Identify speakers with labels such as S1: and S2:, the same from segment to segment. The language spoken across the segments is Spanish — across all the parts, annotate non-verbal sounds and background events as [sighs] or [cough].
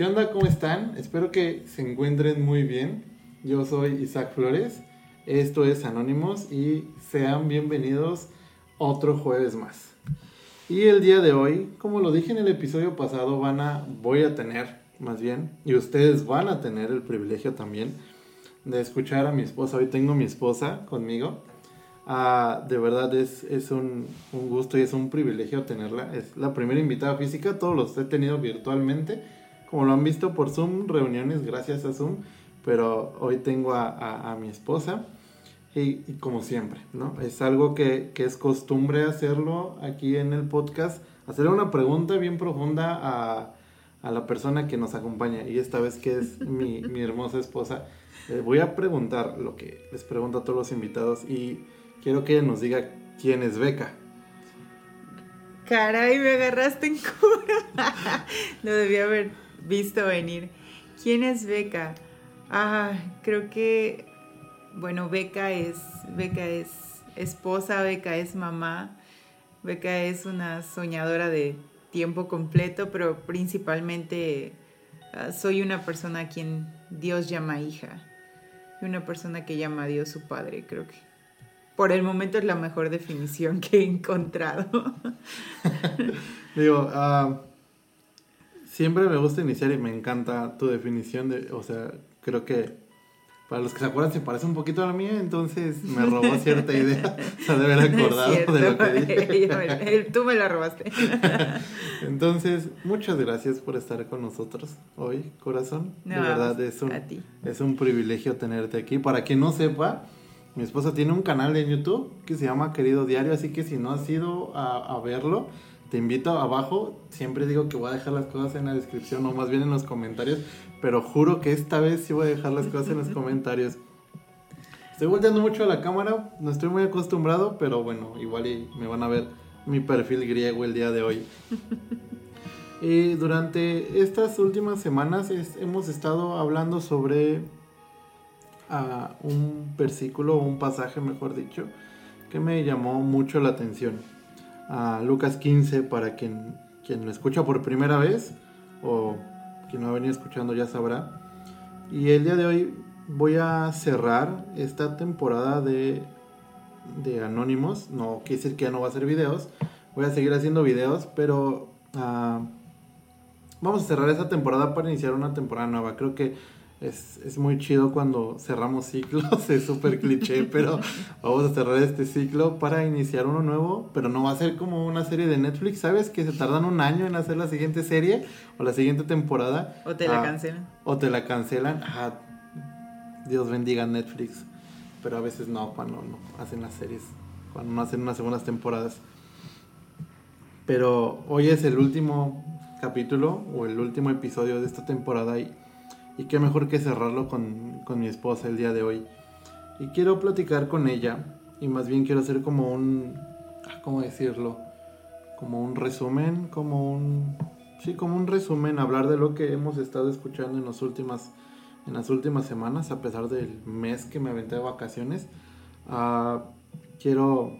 S1: ¿Qué onda? ¿Cómo están? Espero que se encuentren muy bien. Yo soy Isaac Flores. Esto es Anónimos y sean bienvenidos otro jueves más. Y el día de hoy, como lo dije en el episodio pasado, van a, voy a tener, más bien, y ustedes van a tener el privilegio también de escuchar a mi esposa. Hoy tengo mi esposa conmigo. Ah, de verdad es, es un, un, gusto y es un privilegio tenerla. Es la primera invitada física, todos los he tenido virtualmente, como lo han visto por Zoom, reuniones gracias a Zoom, pero hoy tengo a, a, a mi esposa y, y, como siempre, ¿no? Es algo que, que, es costumbre hacerlo aquí en el podcast, hacerle una pregunta bien profunda a, a la persona que nos acompaña y esta vez que es [laughs] mi, mi hermosa esposa. Eh, voy a preguntar lo que les pregunto a todos los invitados y quiero que ella nos diga quién es Beca.
S2: Caray, me agarraste en cura. [laughs] Lo debía haber visto venir. ¿Quién es Beca? Ah, creo que, bueno, Beca es, Beca es esposa, Beca es mamá, Beca es una soñadora de tiempo completo, pero principalmente uh, soy una persona a quien Dios llama hija y una persona que llama a Dios su padre, creo que por el momento es la mejor definición que he encontrado. [laughs]
S1: Digo, uh, siempre me gusta iniciar y me encanta tu definición de, o sea, creo que para los que se acuerdan se parece un poquito a la mía, entonces me robó cierta idea, [laughs] o sea, de haber acordado
S2: cierto,
S1: de lo que dije. [laughs]
S2: Tú me la robaste. [laughs]
S1: entonces, muchas gracias por estar con nosotros hoy, corazón.
S2: No,
S1: de verdad es un, es un privilegio tenerte aquí. Para quien no sepa, mi esposa tiene un canal de YouTube que se llama Querido Diario, así que si no has ido a, a, verlo, te invito abajo. Siempre digo que voy a dejar las cosas en la descripción o más bien en los comentarios, pero juro que esta vez sí voy a dejar las cosas en los comentarios. Estoy volteando mucho a la cámara, no estoy muy acostumbrado, pero bueno, igual y me van a ver mi perfil griego el día de hoy. y [laughs] durante estas últimas semanas es, hemos estado hablando sobre a un versículo o un pasaje, mejor dicho, que me llamó mucho la atención. A Lucas 15, para quien, quien lo escucha por primera vez, o quien no ha venido escuchando ya sabrá. Y el día de hoy voy a cerrar esta temporada de, de Anónimos. No quiere decir que ya no va a hacer videos. Voy a seguir haciendo videos, pero uh, vamos a cerrar esta temporada para iniciar una temporada nueva. Creo que es, es, muy chido cuando cerramos ciclos, [laughs] es súper cliché, pero vamos a cerrar este ciclo para iniciar uno nuevo, pero no va a ser como una serie de Netflix, ¿sabes? Que se tardan un año en hacer la siguiente serie o la siguiente temporada.
S2: O te la ah, cancelan.
S1: O te la cancelan. Ah, Dios bendiga Netflix, pero a veces no, cuando no hacen las series, cuando no hacen unas segundas temporadas. Pero hoy es el último capítulo o el último episodio de esta temporada y y qué mejor que cerrarlo con, con, mi esposa el día de hoy. Y quiero platicar con ella. Y más bien quiero hacer como un... Ah, ¿Cómo decirlo? Como un resumen, como un... Sí, como un resumen, hablar de lo que hemos estado escuchando en, las últimas, en las últimas semanas, a pesar del mes que me aventé de vacaciones. Uh, quiero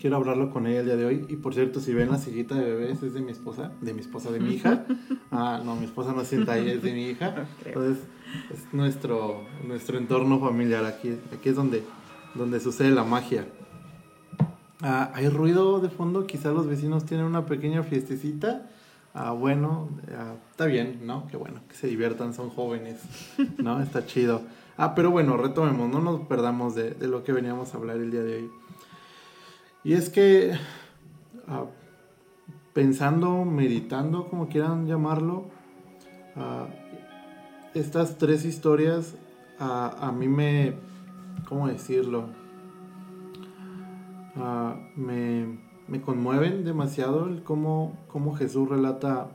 S1: quiero hablarlo con ella el día de hoy. Y por cierto, si ven la sillita de bebés, es de mi esposa, de mi esposa, de mi hija. [laughs] Ah, no, mi esposa no sienta ahí, es de mi hija. [laughs] Entonces, es nuestro, nuestro entorno familiar. Aquí, aquí es donde, donde sucede la magia. Ah, hay ruido de fondo, quizá los vecinos tienen una pequeña fiestecita. Ah, bueno, ah, está bien, ¿no? Qué bueno, que se diviertan, son jóvenes, ¿no? [laughs] Está chido. Ah, pero bueno, retomemos, no nos perdamos de, de lo que veníamos a hablar el día de hoy. Y es que uh, pensando, meditando, como quieran llamarlo, uh, estas tres historias uh, a mí me, ¿cómo decirlo? Me, me, conmueven demasiado el cómo, cómo Jesús relata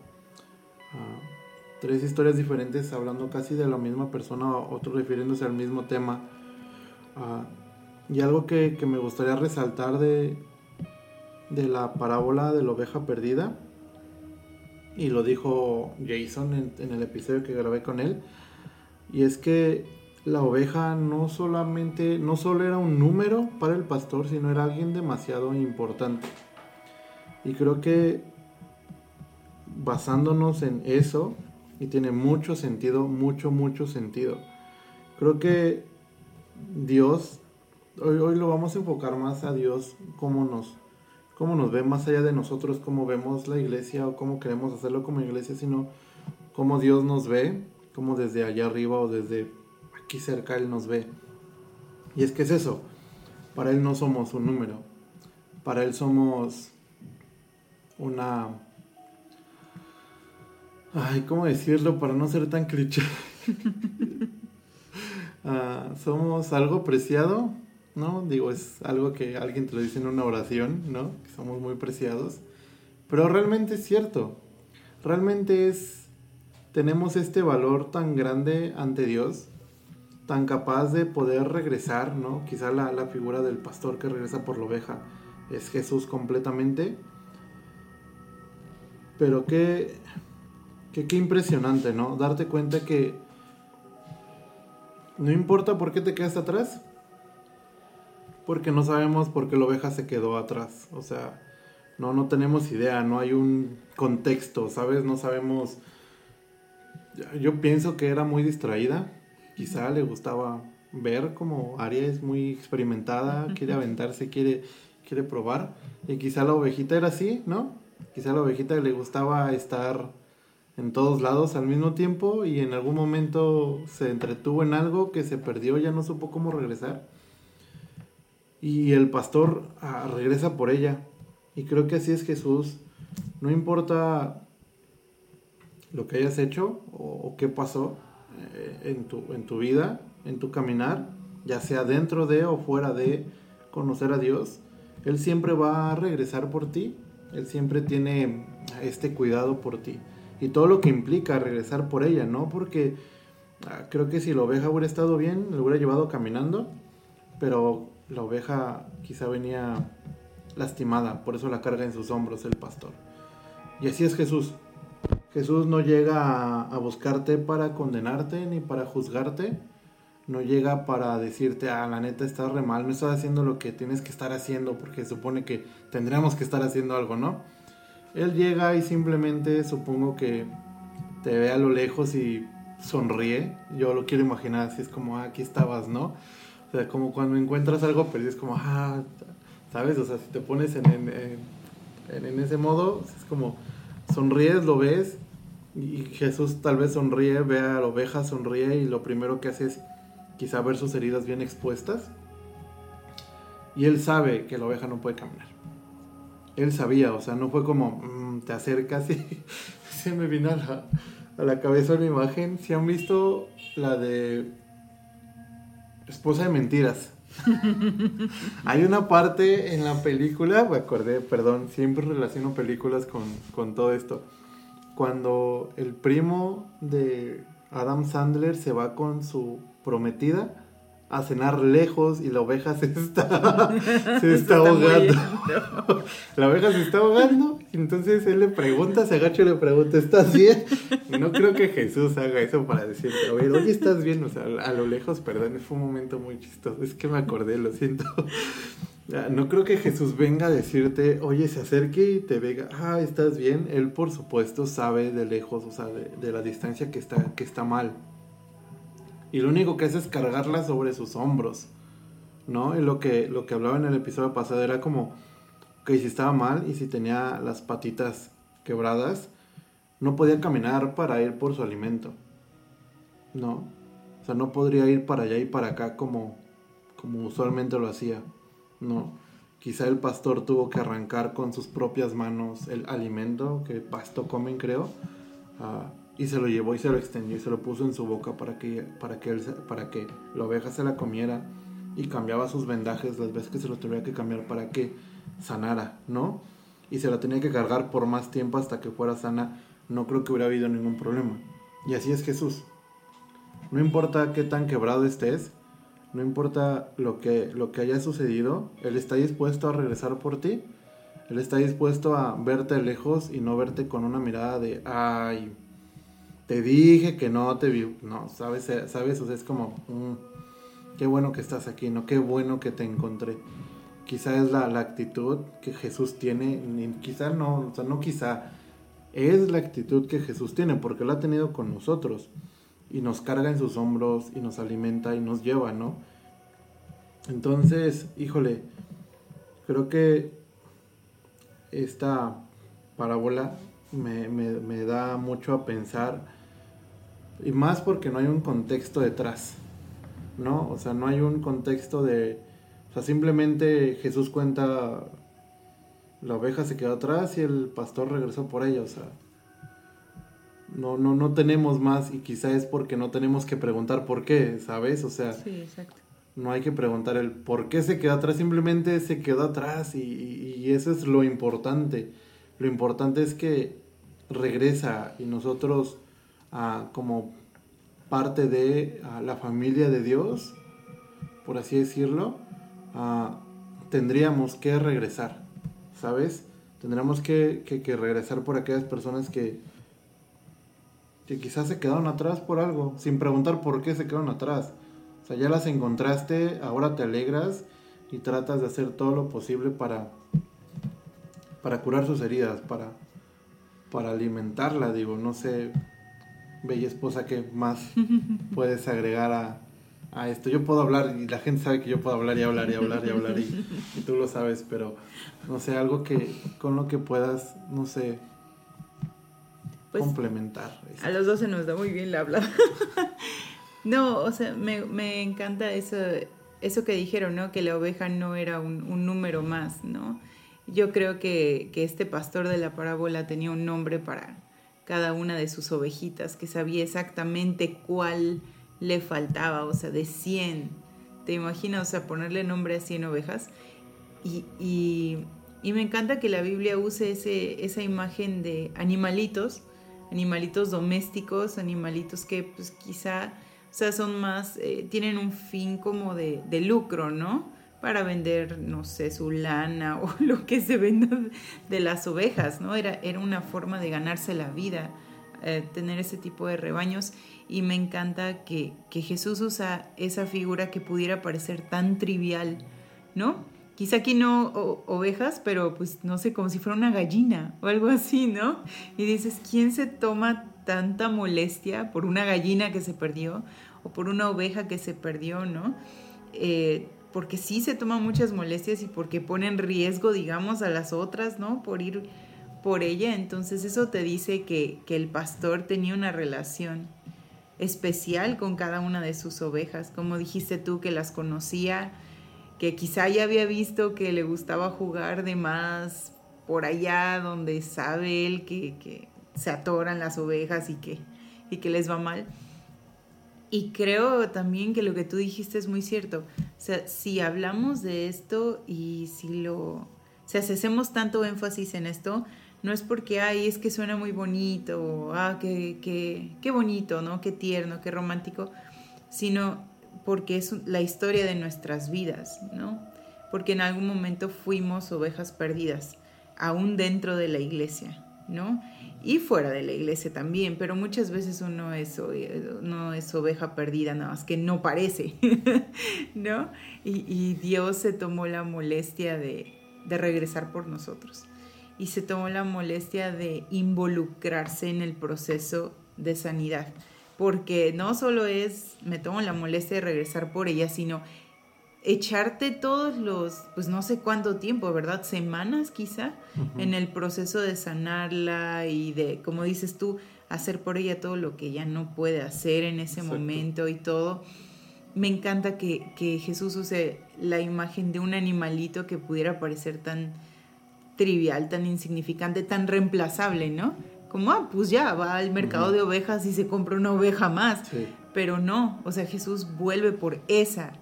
S1: tres historias diferentes hablando casi de la misma persona, otro refiriéndose al mismo tema. Y algo que, que me gustaría resaltar de, de la parábola de la oveja perdida, y lo dijo Jason en, en, el episodio que grabé con él, y es que la oveja no solamente, no solo era un número para el pastor, sino era alguien demasiado importante. Y creo que basándonos en eso, Y tiene mucho sentido, mucho, mucho sentido. Creo que Dios, hoy, hoy lo vamos a enfocar más a Dios, cómo nos, cómo nos ve más allá de nosotros, cómo vemos la iglesia o cómo queremos hacerlo como iglesia, sino cómo Dios nos ve, cómo desde allá arriba o desde aquí cerca Él nos ve. Y es que es eso, para Él no somos un número, para Él somos una... Ay, ¿cómo decirlo para no ser tan cliché? [laughs] Ah, somos algo preciado, ¿no? Digo, es algo que alguien te lo dice en una oración, ¿no? Somos muy preciados. Pero realmente es cierto. Realmente es... Tenemos este valor tan grande ante Dios, tan capaz de poder regresar, ¿no? Quizá la, la figura del pastor que regresa por la oveja es Jesús completamente. Pero qué, qué, qué impresionante, ¿no? Darte cuenta que no importa por qué te quedas atrás. Porque no sabemos por qué la oveja se quedó atrás. O sea, no, no tenemos idea, no hay un contexto, ¿sabes? No sabemos. Yo pienso que era muy distraída. Quizá le gustaba ver como Aria es muy experimentada, quiere aventarse, quiere, quiere probar. Y quizá la ovejita era así, ¿no? Quizá la ovejita le gustaba estar en todos lados al mismo tiempo y en algún momento se entretuvo en algo que se perdió, ya no supo cómo regresar. Y el pastor ah, regresa por ella. Y creo que así es Jesús. No importa lo que hayas hecho o, qué pasó eh, en, tu, en tu vida, en tu caminar, ya sea dentro de o fuera de conocer a Dios, Él siempre va a regresar por ti. Él siempre tiene este cuidado por ti y todo lo que implica regresar por ella, ¿no? Porque ah, creo que si la oveja hubiera estado bien, la hubiera llevado caminando, pero la oveja quizá venía lastimada, por eso la carga en sus hombros el pastor. Y así es Jesús. Jesús no llega a, buscarte para condenarte ni para juzgarte. No llega para decirte, ah, la neta estás re mal, no estás haciendo lo que tienes que estar haciendo, porque supone que tendríamos que estar haciendo algo, ¿no? Él llega y simplemente supongo que te ve a lo lejos y sonríe. Yo lo quiero imaginar así, es como, ah, aquí estabas, ¿no? Como cuando encuentras algo perdido, es como, ah, ¿sabes? O sea, si te pones en, en, en, ese modo, es como, sonríes, lo ves, y Jesús tal vez sonríe, ve a la oveja, sonríe, y lo primero que hace es quizá ver sus heridas bien expuestas. Y él sabe que la oveja no puede caminar él sabía, o sea, no fue como, mm, te acercas y [laughs] se me vino a la, cabeza una imagen. Si han visto la de Esposa de Mentiras. [laughs] Hay una parte en la película, me acordé, perdón, siempre relaciono películas con, con todo esto. Cuando el primo de Adam Sandler se va con su prometida a cenar lejos y la oveja se está, [laughs] se está, ahogando. [laughs] la oveja se está ahogando, entonces él le pregunta, se agacha y le pregunta, ¿estás bien? no creo que Jesús haga eso para decirte, ver, oye, ¿estás bien? O sea, a lo lejos, perdón, fue un momento muy chistoso, es que me acordé, lo siento. No creo que Jesús venga a decirte, oye, se acerque y te vega, ah, ¿estás bien? Él, por supuesto, sabe de lejos, o sea, de, de la distancia que está, que está mal y lo único que hace es cargarla sobre sus hombros, ¿no? Y lo que, lo que hablaba en el episodio pasado era como que si estaba mal y si tenía las patitas quebradas, no podía caminar para ir por su alimento, ¿no? O sea, no podría ir para allá y para acá como, como usualmente lo hacía, ¿no? Quizá el pastor tuvo que arrancar con sus propias manos el alimento que pasto comen, creo, y se lo llevó y se lo extendió y se lo puso en su boca para que, para que, él, para que la oveja se la comiera y cambiaba sus vendajes las veces que se lo tuviera que cambiar para que sanara, ¿no? Y se la tenía que cargar por más tiempo hasta que fuera sana, no creo que hubiera habido ningún problema. Y así es Jesús. No importa qué tan quebrado estés, no importa lo que, lo que haya sucedido, Él está dispuesto a regresar por ti. Él está dispuesto a verte lejos y no verte con una mirada de, ay, te dije que no te vi, no, sabes, sabes, o sea, es como, mm, qué bueno que estás aquí, no, qué bueno que te encontré. Quizá es la, actitud que Jesús tiene, quizá no, o sea, no quizá, es la actitud que Jesús tiene, porque lo ha tenido con nosotros y nos carga en sus hombros y nos alimenta y nos lleva, ¿no? Entonces, híjole, creo que esta parábola me, me, da mucho a pensar y más porque no hay un contexto detrás, ¿no? O sea, no hay un contexto de, o sea, simplemente Jesús cuenta, la oveja se quedó atrás y el pastor regresó por ella, o sea, no, no, no tenemos más y quizá es porque no tenemos que preguntar por qué, ¿sabes? O sea, no hay que preguntar el por qué se quedó atrás, simplemente se quedó atrás y, y, eso es lo importante. Lo importante es que regresa y nosotros como parte de la familia de Dios, por así decirlo, tendríamos que regresar, ¿sabes? Tendríamos que, que regresar por aquellas personas que, que quizás se quedaron atrás por algo, sin preguntar por qué se quedaron atrás. O sea, ya las encontraste, ahora te alegras y tratas de hacer todo lo posible para, para curar sus heridas, para, para alimentarla, digo, no sé, bella esposa, ¿qué más [laughs] puedes agregar a, a esto? Yo puedo hablar y la gente sabe que yo puedo hablar y hablar y hablar y hablar y, y tú lo sabes, pero no sé, algo que con lo que puedas, no sé, pues, complementar.
S2: A los dos se nos da muy bien la habla. [laughs] no, o sea, me, encanta eso, eso que dijeron, ¿no? Que la oveja no era un, número más, ¿no? Yo creo que, que, este pastor de la parábola tenía un nombre para cada una de sus ovejitas, que sabía exactamente cuál le faltaba, o sea, de 100. ¿Te imaginas, o sea, ponerle nombre a 100 ovejas? Y, y, me encanta que la Biblia use ese, esa imagen de animalitos animalitos domésticos, animalitos que pues quizá, o sea, son más, eh, tienen un fin como de, lucro, ¿no? Para vender, no sé, su lana o [laughs] lo que se venda de las ovejas, ¿no? Era, era una forma de ganarse la vida, eh, tener ese tipo de rebaños. Y me encanta que, que Jesús usa esa figura que pudiera parecer tan trivial, ¿no? quizá aquí no ovejas, pero pues no sé, como si fuera una gallina o algo así, ¿no? Y dices, ¿quién se toma tanta molestia por una gallina que se perdió o por una oveja que se perdió, ¿no? Eh, porque sí se toman muchas molestias y porque pone en riesgo, digamos, a las otras, ¿no? Por ir por ella. Entonces eso te dice que, que el pastor tenía una relación especial con cada una de sus ovejas, como dijiste tú, que las conocía que quizá ya había visto que le gustaba jugar de más por allá donde sabe él que, se atoran las ovejas y que, y que les va mal. Y creo también que lo que tú dijiste es muy cierto. O sea, si hablamos de esto y si lo... Si hacemos tanto énfasis en esto, no es porque, ay, es que suena muy bonito, ah, qué, qué, qué bonito, ¿no? Qué tierno, qué romántico, sino porque es la historia de nuestras vidas, ¿no? Porque en algún momento fuimos ovejas perdidas, aún dentro de la iglesia, ¿no? Y fuera de la iglesia también, pero muchas veces uno es, no es oveja perdida, nada más que no parece, [laughs] ¿no? Y, Dios se tomó la molestia de, de regresar por nosotros y se tomó la molestia de involucrarse en el proceso de sanidad porque no solo es, me tomo la molestia de regresar por ella, sino echarte todos los, pues no sé cuánto tiempo, ¿verdad? Semanas quizá, en el proceso de sanarla y de, como dices tú, hacer por ella todo lo que ella no puede hacer en ese momento y todo. Me encanta que, que Jesús use la imagen de un animalito que pudiera parecer tan trivial, tan insignificante, tan reemplazable, ¿no? como, ah, pues ya, va al mercado de ovejas y se compra una oveja más. Pero no, o sea, Jesús vuelve por esa,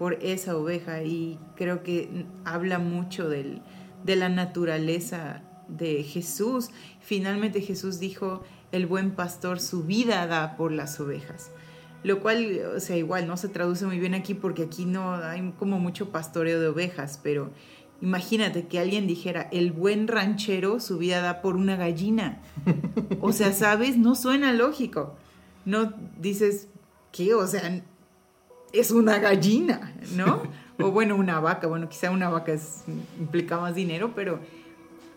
S2: por esa oveja y creo que habla mucho del, de la naturaleza de Jesús. Finalmente Jesús dijo, el buen pastor su vida da por las ovejas. Lo cual, o sea, igual no se traduce muy bien aquí porque aquí no hay como mucho pastoreo de ovejas, pero Imagínate que alguien dijera, el buen ranchero su vida da por una gallina. O sea, ¿sabes? No suena lógico. No dices, ¿qué? O sea, es una gallina, ¿no? O bueno, una vaca. Bueno, quizá una vaca es, implica más dinero, pero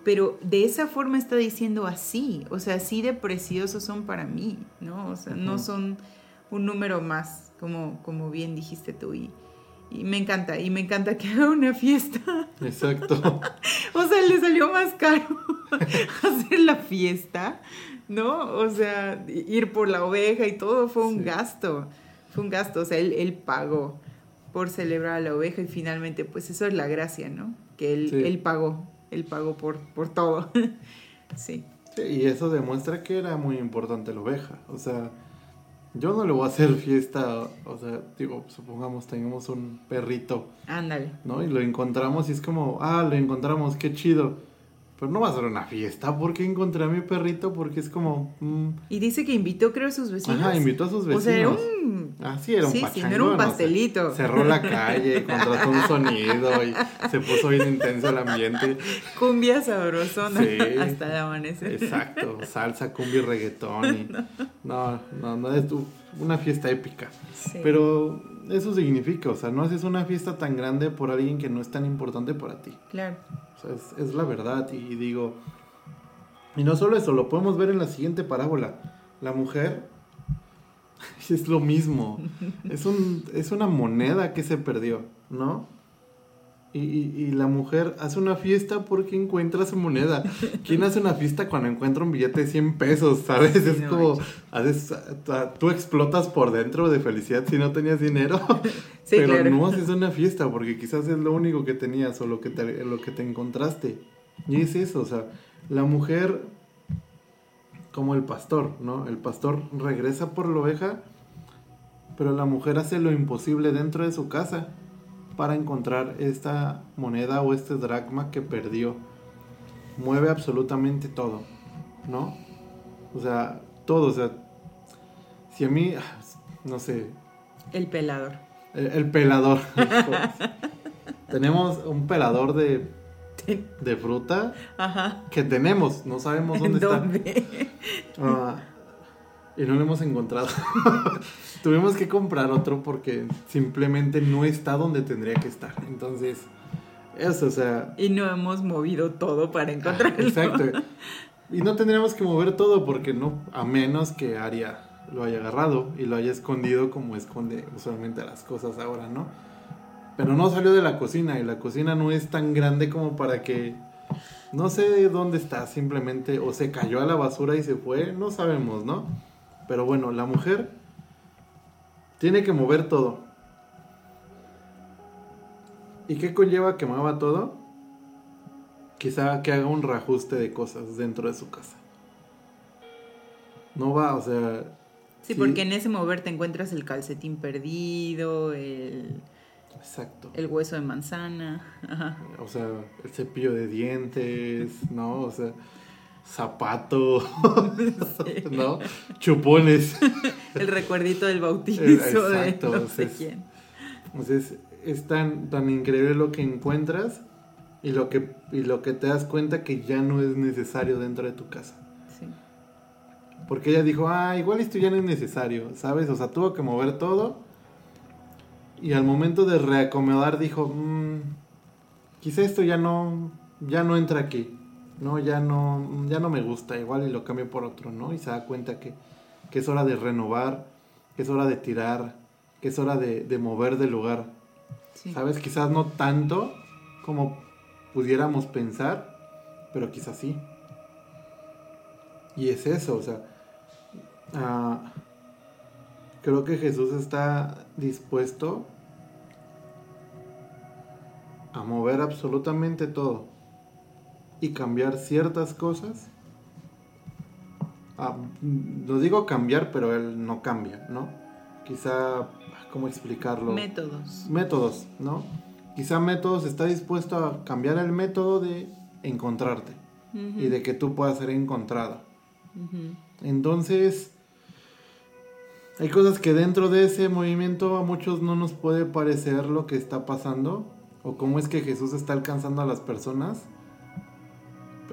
S2: pero de esa forma está diciendo así, o sea, así de preciosos son para mí, ¿no? O sea, no son un número más, como, como bien dijiste tú, y, y me encanta, y me encanta que haga una fiesta.
S1: Exacto. [laughs]
S2: O sea, le salió más caro [laughs] hacer la fiesta, ¿no? O sea, ir por la oveja y todo fue un
S1: Sí.
S2: gasto, fue un gasto, o sea, él, él pagó por celebrar a la oveja y finalmente, pues eso es la gracia, ¿no? Que él,
S1: Sí.
S2: él pagó, él pagó por, por todo. [laughs] sí,
S1: Sí, y eso demuestra que era muy importante la oveja. O sea, yo no le voy a hacer fiesta. O sea, digo, supongamos tengamos un perrito,
S2: ándale.
S1: ¿no? Y lo encontramos y es como, ah, lo encontramos, qué chido. Pero no va a ser una fiesta porque encontré a mi perrito porque es como, mm,
S2: Y dice que invitó, creo, a sus vecinos.
S1: ajá, invitó a sus vecinos.
S2: O sea, era un...
S1: Ah, sí, era un
S2: Sí, sí, no era un pastelito.
S1: cerró la calle, [laughs] contrató un sonido y se puso bien intenso el ambiente.
S2: Cumbia sabrosona
S1: Sí.
S2: hasta el amanecer.
S1: Exacto, salsa, cumbia y reggaetón. Y, [laughs] no, no, no es tu- una fiesta épica.
S2: Sí.
S1: Pero eso significa, o sea, no haces una fiesta tan grande por alguien que no es tan importante para ti.
S2: Claro.
S1: O sea, es, es la verdad. Y, digo, y no solo eso, lo podemos ver en la siguiente parábola. La mujer [laughs] es lo mismo. Es, un, es una moneda que se perdió, ¿no? Y, y- y la mujer hace una fiesta porque encuentra su moneda. ¿Quién hace una fiesta cuando encuentra un billete de 100 pesos? ¿Sabes? Es
S2: no
S1: como, haces, tú explotas por dentro de felicidad si no tenías dinero. [laughs]
S2: Sí,
S1: pero
S2: claro.
S1: no haces una fiesta porque quizás es lo único que tenías o lo que te, lo que te encontraste. Y es eso, o sea, la mujer como el pastor, ¿no? El pastor regresa por la oveja, pero la mujer hace lo imposible dentro de su casa para encontrar esta moneda o este dracma que perdió. Mueve absolutamente todo, ¿no? O sea, todo, o sea, si a mí, [sighs] no sé,
S2: El pelador.
S1: el, el pelador. [laughs] tenemos un pelador de, de fruta
S2: Ajá.
S1: que tenemos, no sabemos dónde
S2: ¿En
S1: está.
S2: dónde?
S1: Ah, y no lo hemos encontrado. [laughs] Tuvimos que comprar otro porque simplemente no está donde tendría que estar. Entonces, eso, o sea.
S2: Y no hemos movido todo para encontrarlo.
S1: Exacto. [laughs] Y no tendríamos que mover todo porque no, a menos que Aria lo haya agarrado y lo haya escondido como esconde usualmente las cosas ahora, ¿no? Pero no salió de la cocina y la cocina no es tan grande como para que no sé dónde está, simplemente o se cayó a la basura y se fue, no sabemos, ¿no? Pero bueno, la mujer tiene que mover todo. ¿Y qué conlleva que mueva todo? Quizá que haga un reajuste de cosas dentro de su casa. No va, o sea...
S2: Sí, porque en ese mover te encuentras el calcetín perdido, el,
S1: Exacto.
S2: el hueso de manzana. Ajá.
S1: O sea, el cepillo de dientes, ¿no? O sea, zapato, ¿no? Chupones.
S2: El recuerdito del bautizo
S1: Exacto,
S2: de no sé
S1: es-
S2: quién.
S1: Entonces, es tan, tan increíble lo que encuentras y lo que, y lo que te das cuenta que ya no es necesario dentro de tu casa.
S2: Sí.
S1: Porque ella dijo, ah, igual esto ya no es necesario, ¿sabes? O sea, tuvo que mover todo. Y al momento de reacomodar dijo, "Mm, quizá esto ya no, ya no entra aquí. No, ya no, ya no me gusta, igual y lo cambio por otro, ¿no? Y se da cuenta que, que es hora de renovar, que es hora de tirar, que es hora de, de mover de lugar.
S2: sí.
S1: ¿Sabes? Quizás no tanto como pudiéramos pensar, pero quizás sí. Y es eso, o sea, ah, creo que Jesús está dispuesto a mover absolutamente todo y cambiar ciertas cosas. Ah, lo digo cambiar, pero él no cambia, ¿no? Quizá, ¿cómo explicarlo?
S2: Métodos.
S1: métodos, ¿no? Quizá métodos está dispuesto a cambiar el método de encontrarte y de que tú puedas ser encontrado. Entonces, hay cosas que dentro de ese movimiento a muchos no nos puede parecer lo que está pasando o cómo es que Jesús está alcanzando a las personas,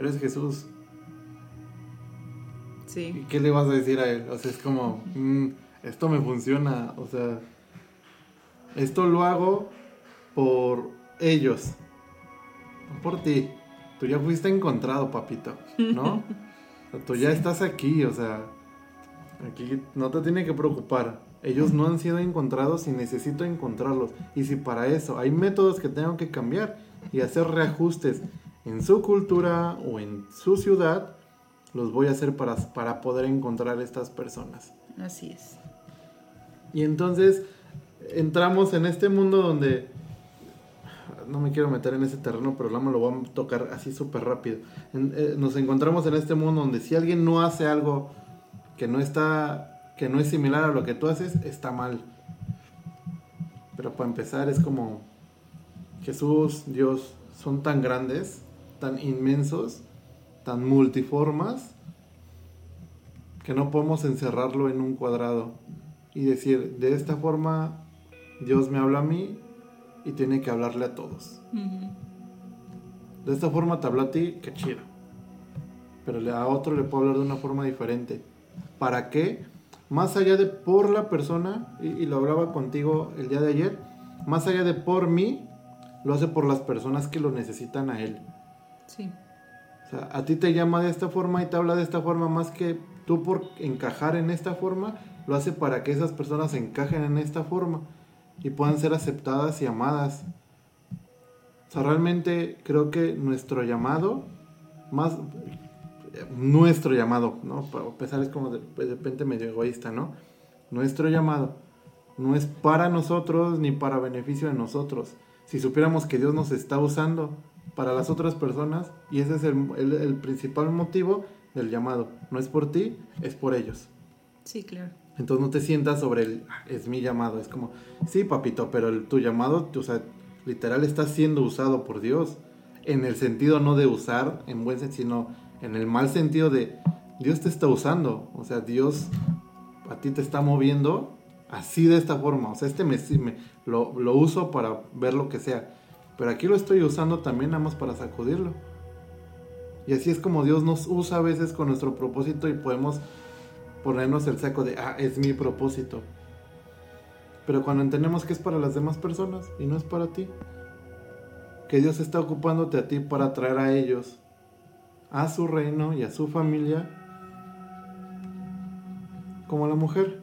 S1: pero es Jesús. ¿Y
S2: Sí.
S1: qué le vas a decir a él? O sea, es como, mm, esto me funciona, o sea, esto lo hago por ellos, no por ti. tú ya fuiste encontrado, papito, ¿no? [laughs] tú ya estás aquí, o sea, aquí no te tiene que preocupar. Ellos no han sido encontrados y necesito encontrarlos. Y si para eso hay métodos que tengo que cambiar y hacer reajustes en su cultura o en su ciudad, los voy a hacer para, para poder encontrar estas personas.
S2: Así es.
S1: Y entonces entramos en este mundo donde no me quiero meter en ese terreno, pero me lo voy a tocar así súper rápido. Eh, nos encontramos en este mundo donde si alguien no hace algo que no está, que no es similar a lo que tú haces, está mal. Pero para empezar es como Jesús, Dios, son tan grandes, tan inmensos, tan multiformas, que no podemos encerrarlo en un cuadrado y decir, de esta forma Dios me habla a mí y tiene que hablarle a todos. De esta forma te habla a ti, qué chido. Pero a otro le puedo hablar de una forma diferente. ¿Para qué? Más allá de por la persona, y, lo hablaba contigo el día de ayer, más allá de por mí, lo hace por las personas que lo necesitan a él.
S2: Sí.
S1: O sea, a ti te llama de esta forma y te habla de esta forma más que tú por encajar en esta forma, lo hace para que esas personas encajen en esta forma y puedan ser aceptadas y amadas. O sea, realmente creo que nuestro llamado, más nuestro llamado, ¿no? A pesar es como de, de repente medio egoísta, ¿no? Nuestro llamado no es para nosotros ni para beneficio de nosotros. Si supiéramos que Dios nos está usando para las otras personas, y ese es el, el principal motivo del llamado. No es por ti, es por ellos.
S2: Sí, claro.
S1: Entonces no te sientas sobre el, es mi llamado, es como, sí, papito, pero el, tu llamado, o sea, literal está siendo usado por Dios. En el sentido no de usar en buen sentido, sino en el mal sentido de Dios te está usando. O sea, Dios a ti te está moviendo así de esta forma. O sea, este me, me lo, lo uso para ver lo que sea. Pero aquí lo estoy usando también nada más para sacudirlo. Y así es como Dios nos usa a veces con nuestro propósito y podemos ponernos el saco de, ah, es mi propósito. Pero cuando entendemos que es para las demás personas y no es para ti, que Dios está ocupándote a ti para traer a ellos a su reino y a su familia, como la mujer.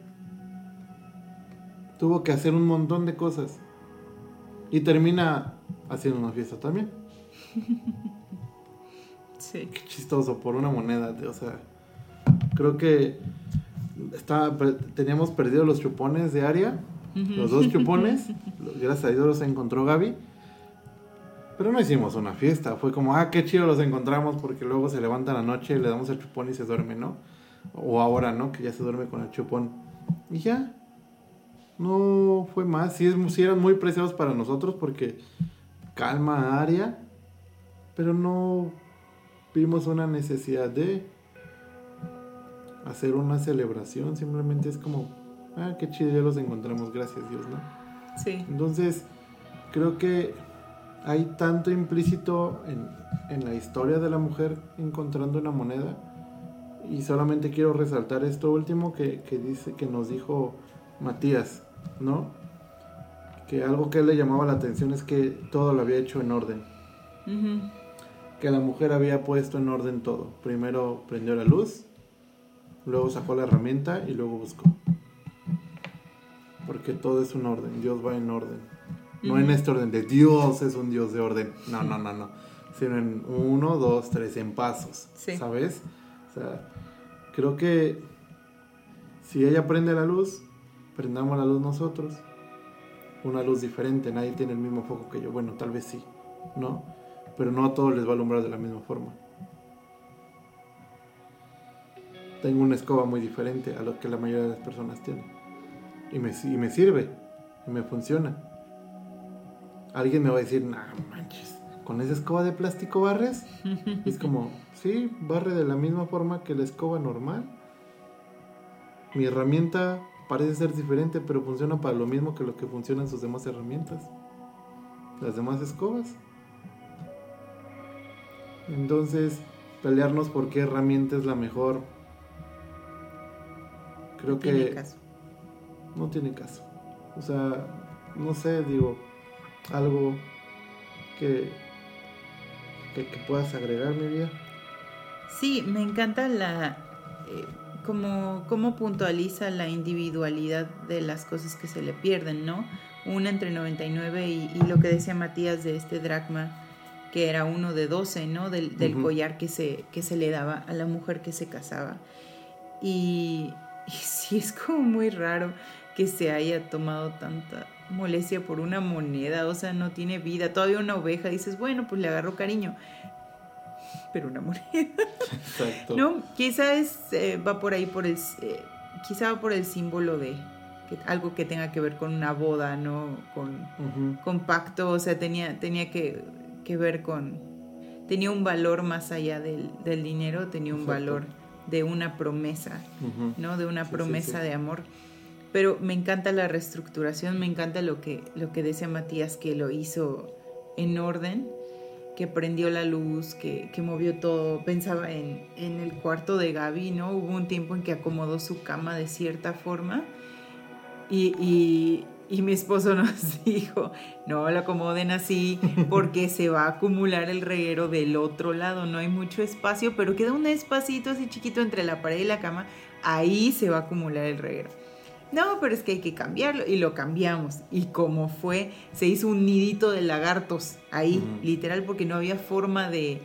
S1: Tuvo que hacer un montón de cosas y termina haciendo una fiesta también. [laughs]
S2: Sí.
S1: Qué chistoso, por una moneda, o sea, creo que teníamos perdido los chupones de Aria, los dos chupones, [laughs] gracias a Dios los encontró Gaby. Pero no hicimos una fiesta, fue como, ah, qué chido los encontramos porque luego se levanta la noche, le damos el chupón y se duerme, ¿no? O ahora, ¿no? Que ya se duerme con el chupón. Y ya, no fue más. Sí, sí eran muy preciados para nosotros porque calma a Aria, pero no vimos una necesidad de hacer una celebración, simplemente es como, ah, qué chido, ya los encontramos, gracias Dios, ¿no?
S2: Sí.
S1: Entonces, creo que hay tanto implícito en, en la historia de la mujer encontrando una moneda. Y solamente quiero resaltar esto último que, que, dice, que nos dijo Matías, ¿no? Que algo que le llamaba la atención es que todo lo había hecho en orden. Que la mujer había puesto en orden todo. Primero prendió la luz, luego sacó la herramienta y luego buscó. Porque todo es un orden, Dios va en orden. No en este orden de Dios es un Dios de orden. No, no, no, no. Sino en uno, dos, tres, en pasos. ¿Sabes? O sea, creo que si ella prende la luz, prendamos la luz nosotros. Una luz diferente, nadie tiene el mismo foco que yo. Bueno, tal vez sí, ¿no? Pero no a todos les va a alumbrar de la misma forma. tengo una escoba muy diferente a lo que la mayoría de las personas tienen. Y me, y me sirve, y me funciona. Alguien me va a decir, no manches, ¿con esa escoba de plástico barres? Y es [laughs] como, sí, barre de la misma forma que la escoba normal. Mi herramienta parece ser diferente, pero funciona para lo mismo que lo que funcionan sus demás herramientas. Las demás escobas. Entonces, pelearnos por qué herramienta es la mejor Creo que... No tiene caso. O sea, no sé, digo, algo que que, puedas agregar, mi vida.
S2: Sí, me encanta la... Eh, como, cómo puntualiza la individualidad de las cosas que se le pierden, ¿no? Una entre 99 y, y lo que decía Matías de este dracma, que era uno de 12, ¿no? Del, collar que se, que se le daba a la mujer que se casaba. Y, y sí, es como muy raro que se haya tomado tanta molestia por una moneda, o sea, no tiene vida. Todavía una oveja, dices, bueno, pues le agarro cariño. Pero una moneda. [laughs] Exacto. No, quizás eh, va por ahí por el. Eh, quizá va por el símbolo de algo que tenga que ver con una boda, ¿no? Con, pacto, o sea, tenía, tenía que, ver con. Tenía un valor más allá del, dinero, tenía un valor de una promesa, ¿no? De una promesa de amor pero me encanta la reestructuración, me encanta lo que, lo que decía Matías, que lo hizo en orden, que prendió la luz, que, movió todo. Pensaba en, el cuarto de Gaby, ¿no? Hubo un tiempo en que acomodó su cama de cierta forma y, y mi esposo [laughs] nos dijo, no lo acomoden así porque se va a acumular el reguero del otro lado, no hay mucho espacio, pero queda un espacito así chiquito entre la pared y la cama, ahí se va a acumular el reguero no, pero es que hay que cambiarlo. Y lo cambiamos. Y como fue, se hizo un nidito de lagartos ahí, literal, porque no había forma de,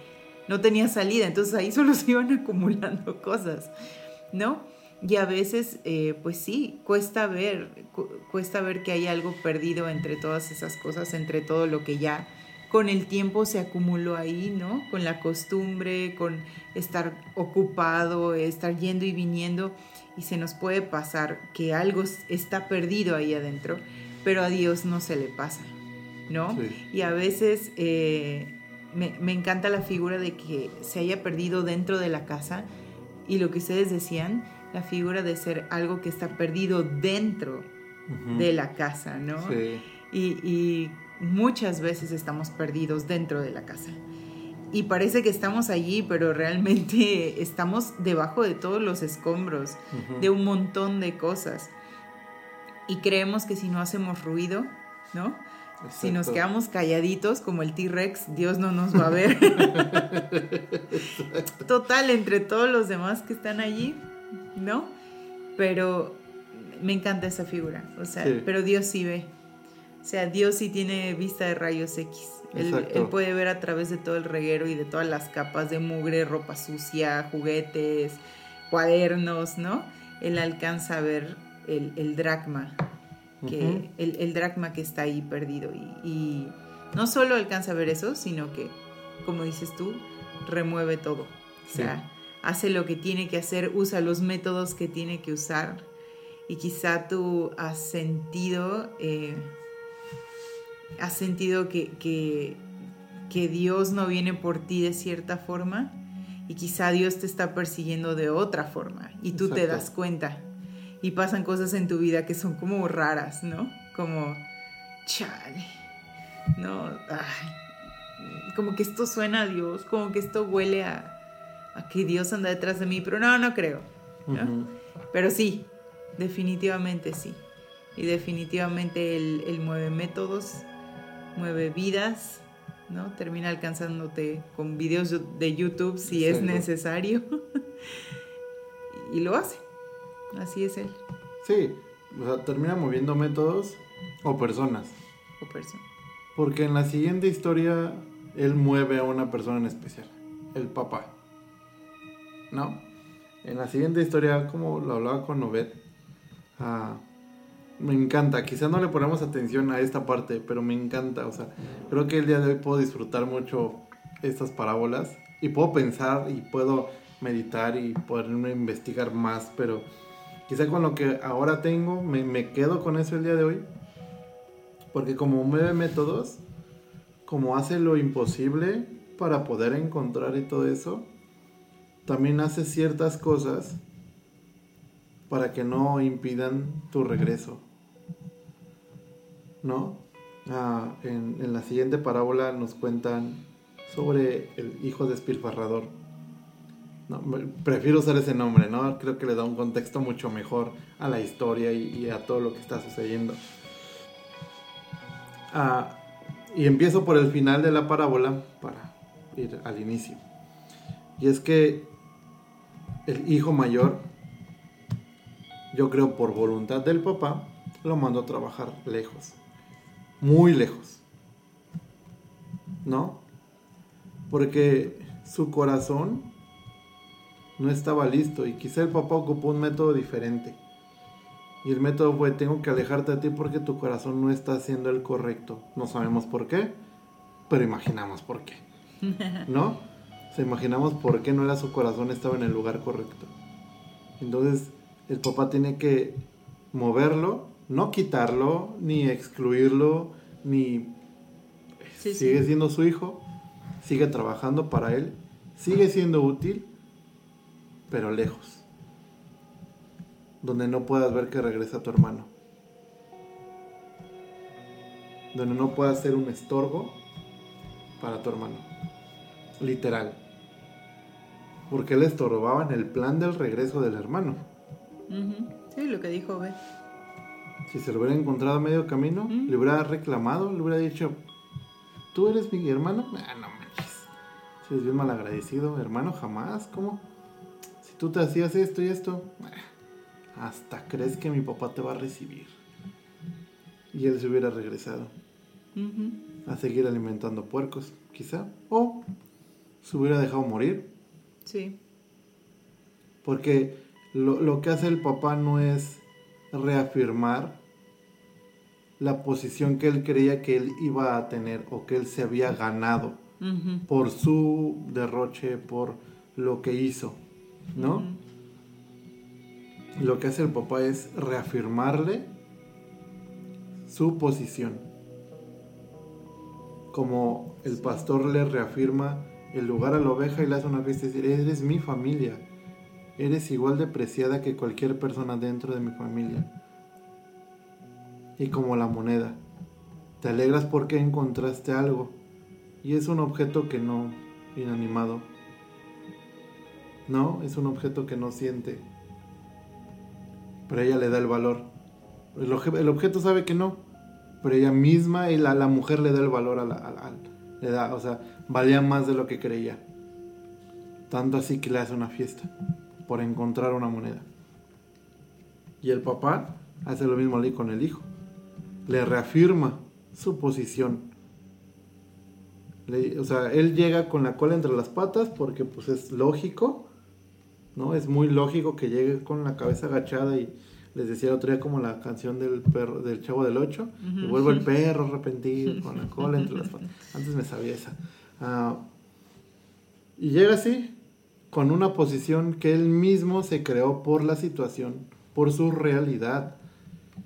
S2: no tenía salida. Entonces ahí [laughs] solo se iban acumulando cosas, ¿no? Y a veces, eh, pues sí, cuesta ver, cuesta ver que hay algo perdido entre todas esas cosas, entre todo lo que ya con el tiempo se acumuló ahí, ¿no? Con la costumbre, con estar ocupado, estar yendo y viniendo y se nos puede pasar que algo está perdido ahí adentro, pero a Dios no se le pasa, ¿no? Y a veces eh, me, encanta la figura de que se haya perdido dentro de la casa y lo que ustedes decían, la figura de ser algo que está perdido dentro de la casa, ¿no? Sí. y muchas veces estamos perdidos dentro de la casa y parece que estamos allí, pero realmente [laughs] estamos debajo de todos los escombros, de un montón de cosas. Y creemos que si no hacemos ruido, ¿no? Si nos quedamos calladitos como el T-Rex, Dios no nos va a ver. [laughs] Total, entre todos los demás que están allí, ¿no? Pero me encanta esa figura, o sea, pero Dios sí ve. O sea, Dios sí tiene vista de rayos X. Él, puede ver a través de todo el reguero y de todas las capas de mugre, ropa sucia, juguetes, cuadernos, ¿no? Él alcanza a ver el, dracma, que, el, dracma que está ahí perdido. Y, no solo alcanza a ver eso, sino que, como dices tú, remueve todo. O sea, hace lo que tiene que hacer, usa los métodos que tiene que usar. Y quizá tú has sentido... Eh, has sentido que, que, Dios no viene por ti de cierta forma y quizá Dios te está persiguiendo de otra forma y tú te das cuenta y pasan cosas en tu vida que son como raras, ¿no? Como, chale, no, como que esto suena a Dios, como que esto huele a, a que Dios anda detrás de mí, pero no, no creo, Pero sí, definitivamente sí. Y definitivamente él, él mueve métodos, mueve vidas, ¿no? Termina alcanzándote con videos de YouTube si es necesario. [laughs] y lo hace. Así es él.
S1: Sí, o sea, termina moviendo métodos o personas.
S2: O personas.
S1: Porque en la siguiente historia él mueve a una persona en especial, el papá. ¿No? En la siguiente historia, como lo hablaba con Noved, ah, me encanta. Quizá no le ponemos atención a esta parte, pero me encanta. O sea, creo que el día de hoy puedo disfrutar mucho estas parábolas y puedo pensar y puedo meditar y poderme investigar más, pero quizá con lo que ahora tengo me, me quedo con eso el día de hoy. Porque como mueve métodos, como hace lo imposible para poder encontrar y todo eso, también hace ciertas cosas para que no impidan tu regreso. ¿No? Ah, en, la siguiente parábola nos cuentan sobre el hijo despilfarrador. No, prefiero usar ese nombre, ¿no? Creo que le da un contexto mucho mejor a la historia y, a todo lo que está sucediendo. Ah, y empiezo por el final de la parábola para ir al inicio. Y es que el hijo mayor, yo creo por voluntad del papá, lo mandó a trabajar lejos, muy lejos. ¿No? Porque su corazón no estaba listo y quizá el papá ocupó un método diferente. Y el método fue, tengo que alejarte de ti porque tu corazón no está haciendo el correcto. No sabemos por qué, pero imaginamos por qué. [laughs] ¿No? Se imaginamos por qué no era su corazón, estaba en el lugar correcto. Entonces, el papá tiene que moverlo, no quitarlo, ni excluirlo, ni... sigue siendo su hijo, sigue trabajando para él, sigue siendo útil, pero lejos donde no puedas ver que regresa tu hermano. Donde no puedas ser un estorbo para tu hermano. Literal. Porque él estorbaba en el plan del regreso del hermano.
S2: Sí, lo que dijo B.
S1: Si se lo hubiera encontrado a medio camino, le hubiera reclamado, le hubiera dicho, ¿tú eres mi hermano? Ah, no manches. Si eres bien malagradecido, hermano, jamás, ¿cómo? Si tú te hacías esto y esto, hasta crees que mi papá te va a recibir. Y él se hubiera regresado a seguir alimentando puercos, quizá. O se hubiera dejado morir.
S2: Sí.
S1: Porque lo, lo que hace el papá no es reafirmar la posición que él creía que él iba a tener o que él se había ganado por su derroche, por lo que hizo, ¿no? lo que hace el papá es reafirmarle su posición. Como el pastor le reafirma el lugar a la oveja y le hace una fiesta y dice, eres mi familia, eres igual de preciada que cualquier persona dentro de mi familia. Y como la moneda, te alegras porque encontraste algo y es un objeto que no, inanimado, no, es un objeto que no siente, pero ella le da el valor. El, objeto sabe que no, pero ella misma y la, mujer le da el valor a la, le da, o sea, valía más de lo que creía. Tanto así que le hace una fiesta por encontrar una moneda. Y el papá hace lo mismo con el hijo. Le reafirma su posición. o sea, él llega con la cola entre las patas porque pues es lógico ¿no? Es muy lógico que llegue con la cabeza agachada y les decía el otro día como la canción del perro del chavo del 8, y vuelvo el [laughs] perro arrepentido con la cola entre las Antes me sabía esa. Ah, y llega así, con una posición que él mismo se creó por la situación, por su realidad.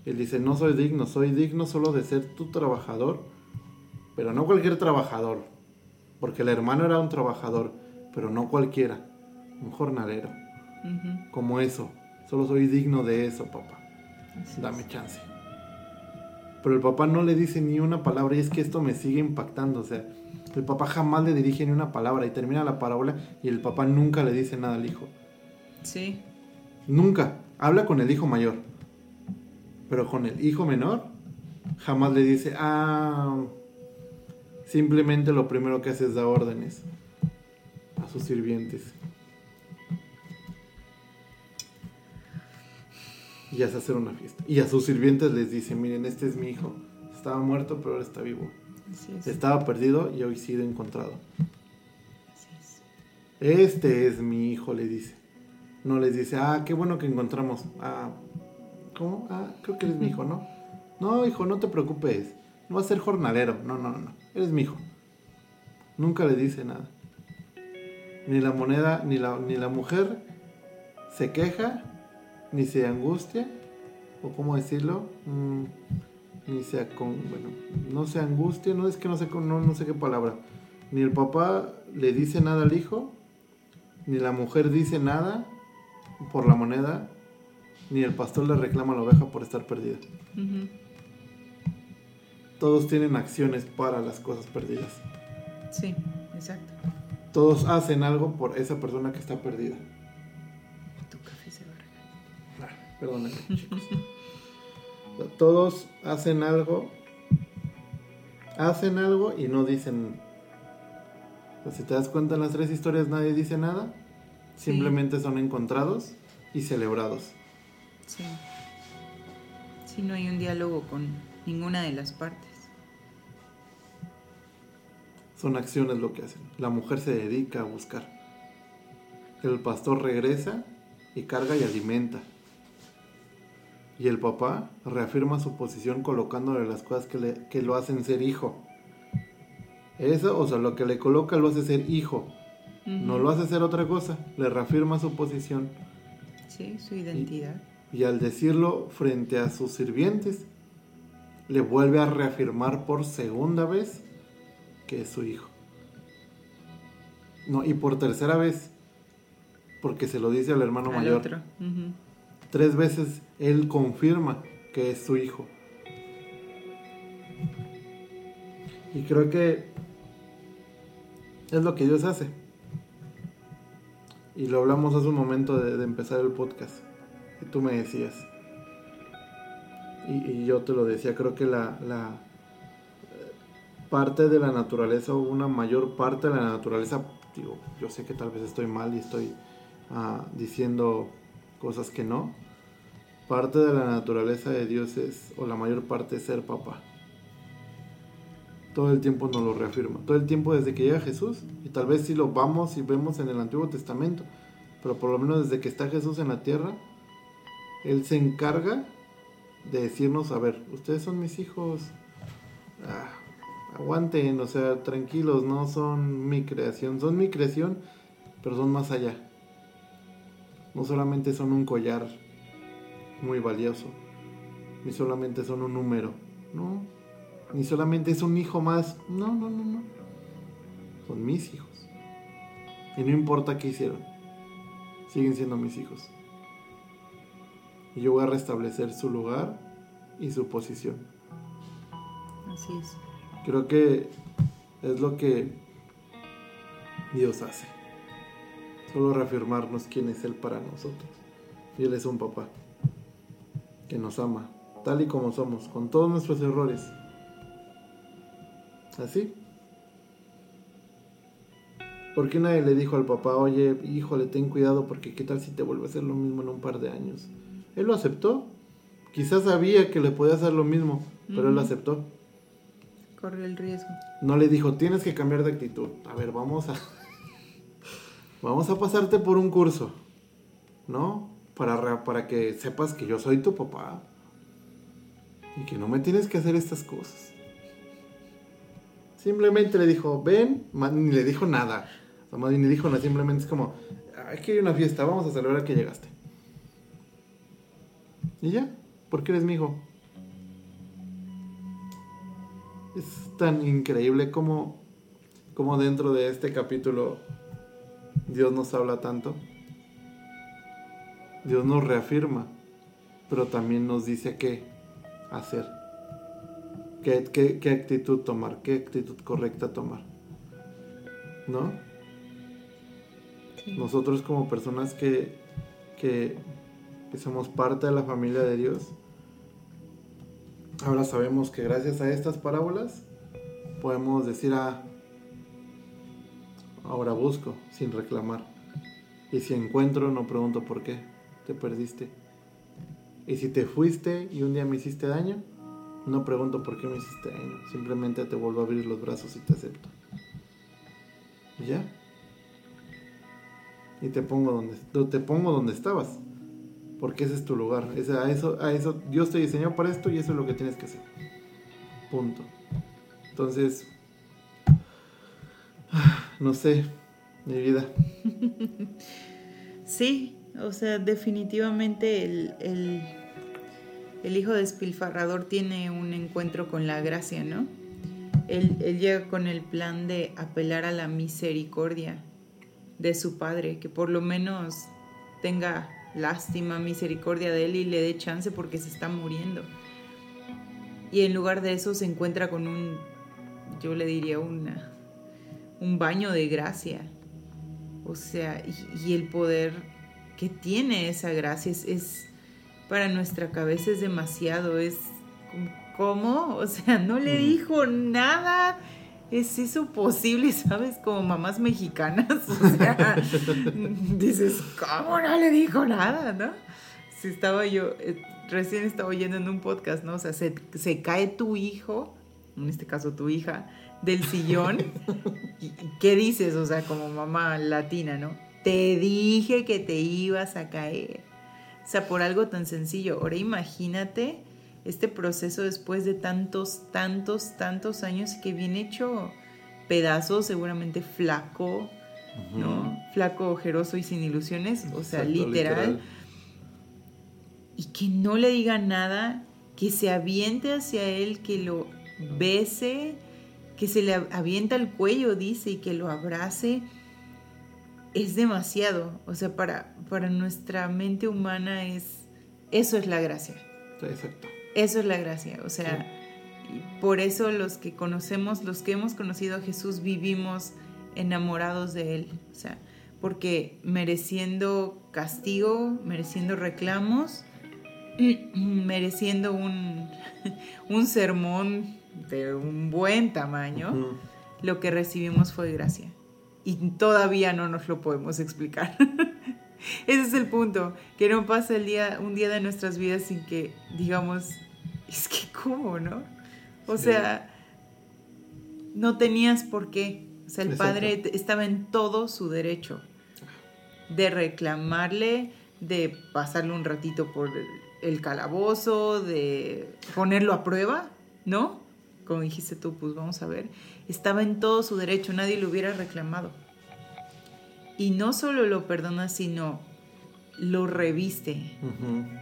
S1: Él dice, no soy digno, soy digno solo de ser tu trabajador, pero no cualquier trabajador, porque el hermano era un trabajador, pero no cualquiera un jornalero. Como eso. Solo soy digno de eso, papá. Dame chance. Pero el papá no le dice ni una palabra y es que esto me sigue impactando. O sea, el papá jamás le dirige ni una palabra y termina la parábola y el papá nunca le dice nada al hijo.
S2: Sí.
S1: Nunca. Habla con el hijo mayor. Pero con el hijo menor, jamás le dice, ah, simplemente lo primero que hace es dar órdenes a sus sirvientes. y hace hacer una fiesta. Y a sus sirvientes les dice, miren, este es mi hijo. Estaba muerto, pero ahora está vivo. Estaba perdido y hoy sido encontrado. Este es mi hijo, le dice. No les dice, ah, qué bueno que encontramos. Ah, ¿cómo? Ah, creo que eres mi hijo, ¿no? [laughs] No, hijo, no te preocupes. No va a ser jornalero. No, no, no. Eres mi hijo. Nunca le dice nada. Ni la moneda, ni la, ni la mujer se queja, ni se angustia, o cómo decirlo, mm, ni se, con, bueno, no se angustia, no es que no sé, no, no sé qué palabra, ni el papá le dice nada al hijo, ni la mujer dice nada por la moneda, ni el pastor le reclama a la oveja por estar perdida. Todos tienen acciones para las cosas perdidas.
S2: Sí, exacto.
S1: Todos hacen algo por esa persona que está perdida. Perdónenme, chicos. [laughs] Todos hacen algo, hacen algo y no dicen Pues si te das cuenta en las tres historias nadie dice nada, simplemente son encontrados y celebrados.
S2: Sí. Sí, no hay un diálogo con ninguna de las partes.
S1: Son acciones lo que hacen. La mujer se dedica a buscar. El pastor regresa y carga y alimenta. Y el papá reafirma su posición colocándole las cosas que, le, que lo hacen ser hijo. Eso, o sea, lo que le coloca lo hace ser hijo. No lo hace ser otra cosa. Le reafirma su posición.
S2: Sí, su identidad.
S1: Y, y al decirlo frente a sus sirvientes, le vuelve a reafirmar por segunda vez que es su hijo. No, y por tercera vez, porque se lo dice al hermano
S2: Al
S1: mayor.
S2: otro.
S1: Tres veces él confirma que es su hijo. Y creo que es lo que Dios hace. Y lo hablamos hace un momento de, empezar el podcast. Y tú me decías. Y, yo te lo decía, creo que la, la parte de la naturaleza, o una mayor parte de la naturaleza, digo, yo sé que tal vez estoy mal y estoy ah, diciendo cosas que no. Parte de la naturaleza de Dios es, o la mayor parte ser papá. Todo el tiempo nos lo reafirma. Todo el tiempo desde que llega Jesús, y tal vez si lo vamos y vemos en el Antiguo Testamento, pero por lo menos desde que está Jesús en la tierra, Él se encarga de decirnos, a ver, ustedes son mis hijos, ah, aguanten, o sea, tranquilos, no son mi creación, son mi creación, pero son más allá. No solamente son un collar muy valioso, ni solamente son un número, no, ni solamente es un hijo más, no, no, no, no, son mis hijos. Y no importa qué hicieron, siguen siendo mis hijos. Y yo voy a restablecer su lugar y su posición.
S2: Así es.
S1: Creo que es lo que Dios hace. Solo reafirmarnos quién es Él para nosotros. Y Él es un papá que nos ama, tal y como somos, con todos nuestros errores. Así. ¿Por qué nadie le dijo al papá, oye, híjole, ten cuidado porque qué tal si te vuelve a hacer lo mismo en un par de años? Él lo aceptó. Quizás sabía que le podía hacer lo mismo, pero él lo aceptó.
S2: Corre el riesgo.
S1: No le dijo, tienes que cambiar de actitud. A ver, vamos a. [laughs] vamos a pasarte por un curso. ¿No? Para, para que sepas que yo soy tu papá. Y que no me tienes que hacer estas cosas. Simplemente le dijo, ven, ni le dijo nada. Ni dijo nada, simplemente es como, aquí hay una fiesta, vamos a celebrar que llegaste. Y ya, porque eres mi hijo. Es tan increíble como, como dentro de este capítulo Dios nos habla tanto. Dios nos reafirma, pero también nos dice qué hacer. Qué, qué- qué actitud tomar, qué actitud correcta tomar. ¿No?
S2: Sí.
S1: Nosotros como personas que, que, que somos parte de la familia de Dios, ahora sabemos que gracias a estas parábolas podemos decir, ah, ahora busco sin reclamar. Y si encuentro, no pregunto por qué, te perdiste. Y si te fuiste y un día me hiciste daño, no pregunto por qué me hiciste daño, simplemente te vuelvo a abrir los brazos y te acepto. ¿Y ya? y te pongo donde te pongo donde estabas porque ese es tu lugar ese, a eso a eso Dios te diseñó para esto y eso es lo que tienes que hacer punto entonces [sighs] no sé mi vida [laughs]
S2: Sí, o sea, definitivamente el, el, el hijo despilfarrador tiene un encuentro con la gracia, ¿no? Él, llega con el plan de apelar a la misericordia de su padre, que por lo menos tenga lástima, misericordia de él y le dé chance porque se está muriendo. Y en lugar de eso se encuentra con un, yo le diría, una, un baño de gracia. O sea, y el poder que tiene esa gracia es, es- para nuestra cabeza es demasiado, es como, ¿cómo? O sea, no le dijo nada ¿Es eso posible, sabes? Como mamás mexicanas. O sea, [laughs] dices, ¿cómo no le dijo nada, no? Si estaba yo, eh, recién estaba oyendo en un podcast, ¿no? O sea, se, se cae tu hijo, en este caso tu hija, del sillón. [laughs] ¿Y ¿Qué dices? O sea, como mamá latina, ¿no? Te dije que te ibas a caer. O sea, por algo tan sencillo. Ahora imagínate este proceso después de tantos, tantos, tantos años que viene hecho pedazos, seguramente flaco, ¿no? Flaco, ojeroso y sin ilusiones, o sea,
S1: Exacto,
S2: literal. Y que no le diga nada, que se aviente hacia él, que lo bese, que se le avienta al cuello, dice, y que lo abrace. Es demasiado, o sea, para, para nuestra mente humana es, eso es la gracia.
S1: Exacto.
S2: Eso es la gracia, o sea, y por eso los que conocemos, los que hemos conocido a Jesús, vivimos enamorados de Él, o sea, porque mereciendo castigo, mereciendo reclamos, [clears throat] mereciendo un, [laughs] un sermón de un buen tamaño, lo que recibimos fue gracia. Y todavía no nos lo podemos explicar. [laughs] Ese es el punto, que no pasa el día, un día de nuestras vidas sin que digamos, es que cómo, ¿no? O
S1: Sí.
S2: sea, no tenías por qué. O sea, el
S1: Exacto.
S2: padre estaba en todo su derecho de reclamarle, de pasarle un ratito por el calabozo, de ponerlo a prueba, ¿no? Como dijiste tú, pues vamos a ver. Estaba en todo su derecho, nadie lo hubiera reclamado. Y no solo lo perdona, sino lo reviste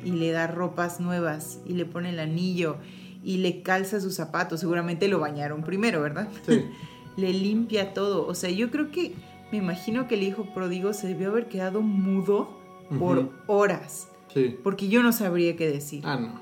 S2: y le da ropas nuevas y le pone el anillo y le calza sus zapatos. Seguramente lo bañaron primero, ¿verdad?
S1: Sí. [laughs]
S2: le limpia todo. O sea, yo creo que, me imagino que el hijo pródigo se debió haber quedado mudo por horas,
S1: Sí.
S2: porque yo no sabría qué decir.
S1: Ah, no.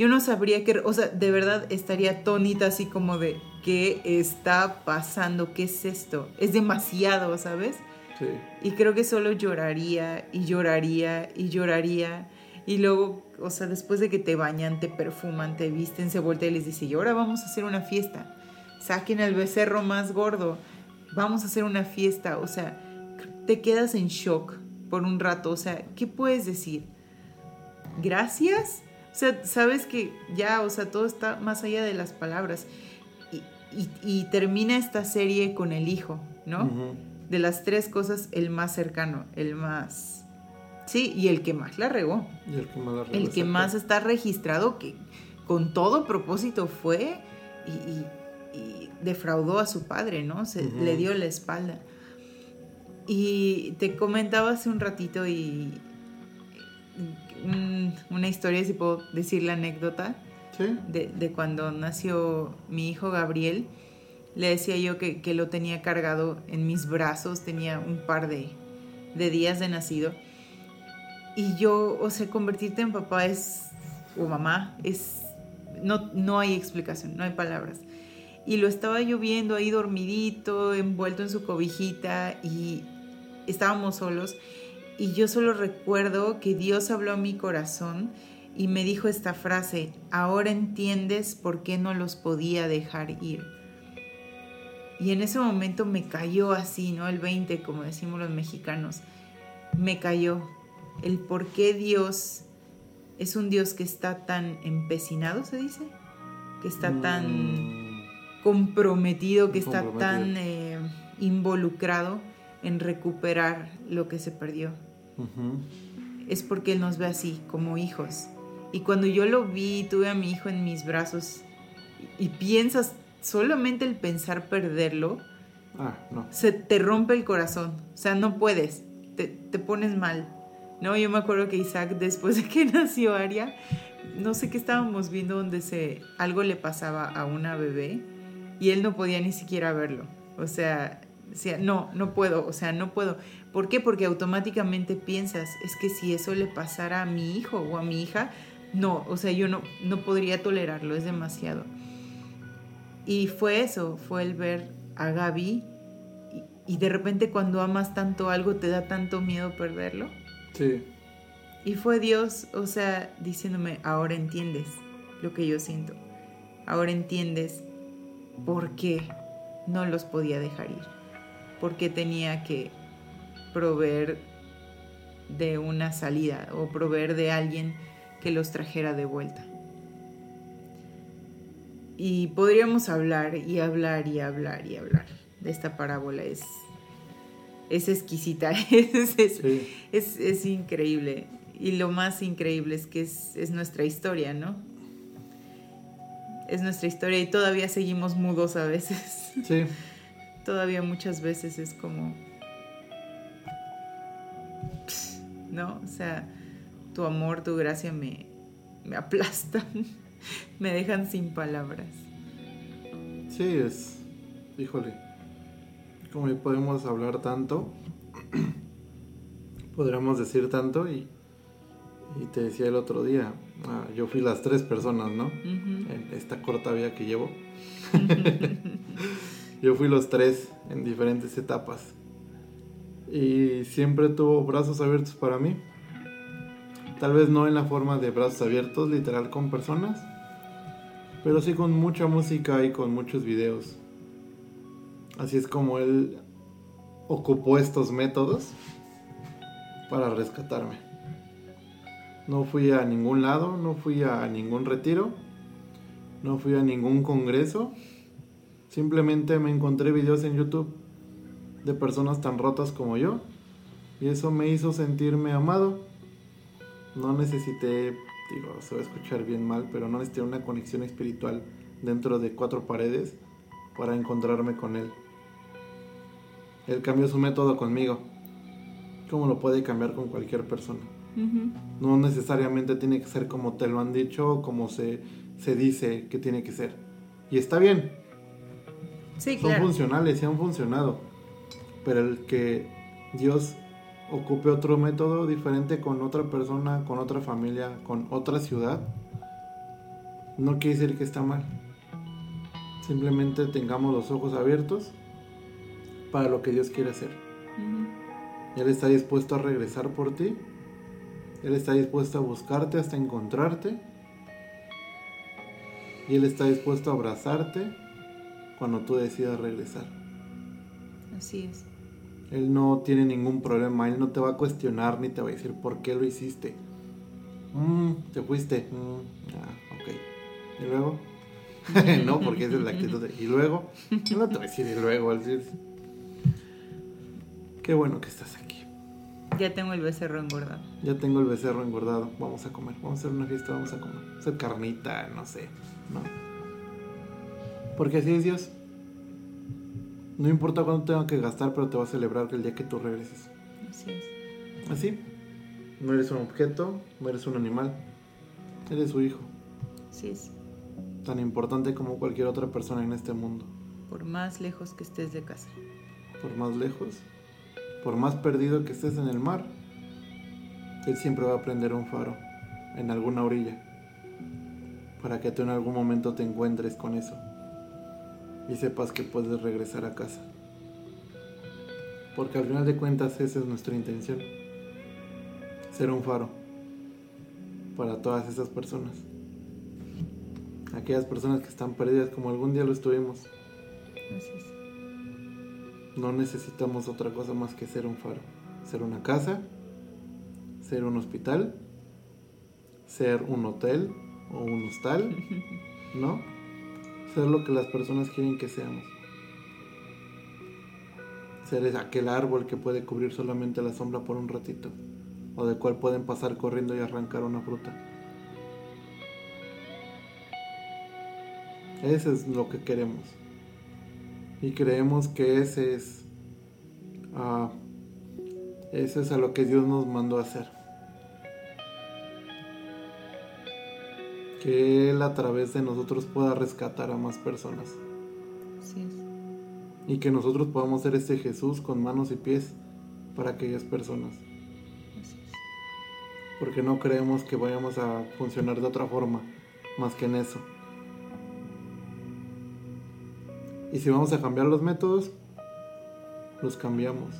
S2: Yo no sabría qué, o sea, de verdad estaría atónita así como de, ¿qué está pasando? ¿Qué es esto? Es demasiado, ¿sabes?
S1: Sí.
S2: Y creo que solo lloraría y lloraría y lloraría. Y luego, o sea, después de que te bañan, te perfuman, te visten, se voltea y les dice, y ahora vamos a hacer una fiesta. Saquen al becerro más gordo. Vamos a hacer una fiesta. O sea, te quedas en shock por un rato. O sea, ¿qué puedes decir? ¿Gracias? O sea, sabes que ya, o sea, todo está más allá de las palabras. Y, y- y termina esta serie con el hijo, ¿no? De las tres cosas, el más cercano, el más... Sí, y el que más la regó.
S1: Y el que más, la
S2: El
S1: regla,
S2: que más está registrado, que con todo propósito fue y, defraudó a su padre, ¿no? Se le dio la espalda. Y te comentaba hace un ratito y mm, una historia, si puedo decir la anécdota
S1: Sí.
S2: de, de cuando nació mi hijo Gabriel, le decía yo que, que lo tenía cargado en mis brazos, tenía un par de, de días de nacido. Y yo, o sea, convertirte en papá es, o mamá, es, no, no hay explicación, no hay palabras. Y lo estaba yo viendo ahí dormidito, envuelto en su cobijita y estábamos solos. Y yo solo recuerdo que Dios habló a mi corazón y me dijo esta frase, ahora entiendes por qué no los podía dejar ir. Y en ese momento me cayó así, ¿no? El 20, como decimos los mexicanos. Me cayó el por qué Dios es un Dios que está tan empecinado, se dice, que está tan
S1: Mm,
S2: comprometido, que está tan eh, involucrado en recuperar lo que se perdió. Es porque Él nos ve así, como hijos. Y cuando yo lo vi, tuve a mi hijo en mis brazos y, y piensas, solamente el pensar perderlo,
S1: Ah, no.
S2: se te rompe el corazón. O sea, no puedes, te, te pones mal. No, yo me acuerdo que Isaac, después de que [laughs] nació Aria, no sé qué estábamos viendo donde se, algo le pasaba a una bebé y él no podía ni siquiera verlo. O sea, decía, no, no puedo, o sea, no puedo. ¿Por qué? Porque automáticamente piensas, es que si eso le pasara a mi hijo o a mi hija, no, o sea, yo no, no podría tolerarlo, es demasiado. Y fue eso, fue el ver a Gaby y, y de repente cuando amas tanto algo te da tanto miedo perderlo.
S1: Sí.
S2: Y fue Dios, o sea, diciéndome, ahora entiendes lo que yo siento. Ahora entiendes por qué no los podía dejar ir, porque tenía que proveer de una salida o proveer de alguien que los trajera de vuelta. Y podríamos hablar y hablar y hablar y hablar de esta parábola. Es, es exquisita, [laughs] es, es, es, increíble. Y lo más increíble es que es, nuestra historia, ¿no? Es nuestra historia y todavía seguimos mudos a veces.
S1: Sí. [laughs]
S2: todavía muchas veces es como... ¿No? O sea, tu amor, tu gracia me, me aplastan, [laughs] me dejan sin palabras.
S1: Sí, es... Híjole. Como podemos hablar tanto, [clears throat] podríamos decir tanto y y te decía el otro día, ah, yo fui las tres personas, ¿no? En esta corta vida que llevo. [laughs] yo fui los tres en diferentes etapas. Y siempre tuvo brazos abiertos para mí. Tal vez no en la forma de brazos abiertos, literal con personas. Pero sí con mucha música y con muchos videos. Así es como él ocupó estos métodos para rescatarme. No fui a ningún lado, no fui a ningún retiro, no fui a ningún congreso. Simplemente me encontré videos en YouTube de personas tan rotas como yo. Y eso me hizo sentirme amado. No necesité, digo, se va a escuchar bien mal, pero no necesité una conexión espiritual dentro de cuatro paredes para encontrarme con Él. Él cambió su método conmigo, como lo puede cambiar con cualquier persona. No necesariamente tiene que ser como te lo han dicho o como se, se dice que tiene que ser. Y está bien.
S2: Sí,
S1: Son funcionales y han funcionado. Pero el que Dios ocupe otro método diferente con otra persona, con otra familia, con otra ciudad, no quiere decir que está mal. Simplemente tengamos los ojos abiertos para lo que Dios quiere hacer. Él está dispuesto a regresar por ti él está dispuesto a buscarte hasta encontrarte. Y Él está dispuesto a abrazarte cuando tú decidas regresar.
S2: Así es.
S1: Él no tiene ningún problema, Él no te va a cuestionar ni te va a decir por qué lo hiciste. Mm, te fuiste. Mm, ah, ok. ¿Y luego? [laughs] no, porque esa es la actitud de... ¿Y luego? No te voy a decir y luego. Decir, qué bueno que estás aquí.
S2: Ya tengo el becerro engordado.
S1: Ya tengo el becerro engordado. Vamos a comer. Vamos a hacer una fiesta, vamos a comer. Hacer carnita, no sé. ¿No? Porque así es Dios. No importa cuánto tenga que gastar, pero te va a celebrar el día que tú regreses.
S2: Así es.
S1: Así. No eres un objeto, no eres un animal. Eres su hijo.
S2: Así es.
S1: Tan importante como cualquier otra persona en este mundo.
S2: Por más lejos que estés de casa.
S1: Por más lejos por más perdido que estés en el mar, Él siempre va a prender un faro en alguna orilla para que tú en algún momento te encuentres con eso y sepas que puedes regresar a casa. Porque al final de cuentas esa es nuestra intención, ser un faro para todas esas personas. Aquellas personas que están perdidas como algún día lo estuvimos. No necesitamos otra cosa más que ser un faro. Ser una casa, ser un hospital, ser un hotel o un hostal, [laughs] ¿no? Ser lo que las personas quieren que seamos. Ser aquel árbol que puede cubrir solamente la sombra por un ratito, o del cual pueden pasar corriendo y arrancar una fruta. Eso es lo que queremos y creemos que ese es uh, ese es a lo que Dios nos mandó a hacer. Que Él a través de nosotros pueda rescatar a más personas.
S2: Así es.
S1: Y que nosotros podamos ser ese Jesús con manos y pies para aquellas personas. Así es. Porque no creemos que vayamos a funcionar de otra forma más que en eso. Y si vamos a cambiar los métodos, los cambiamos.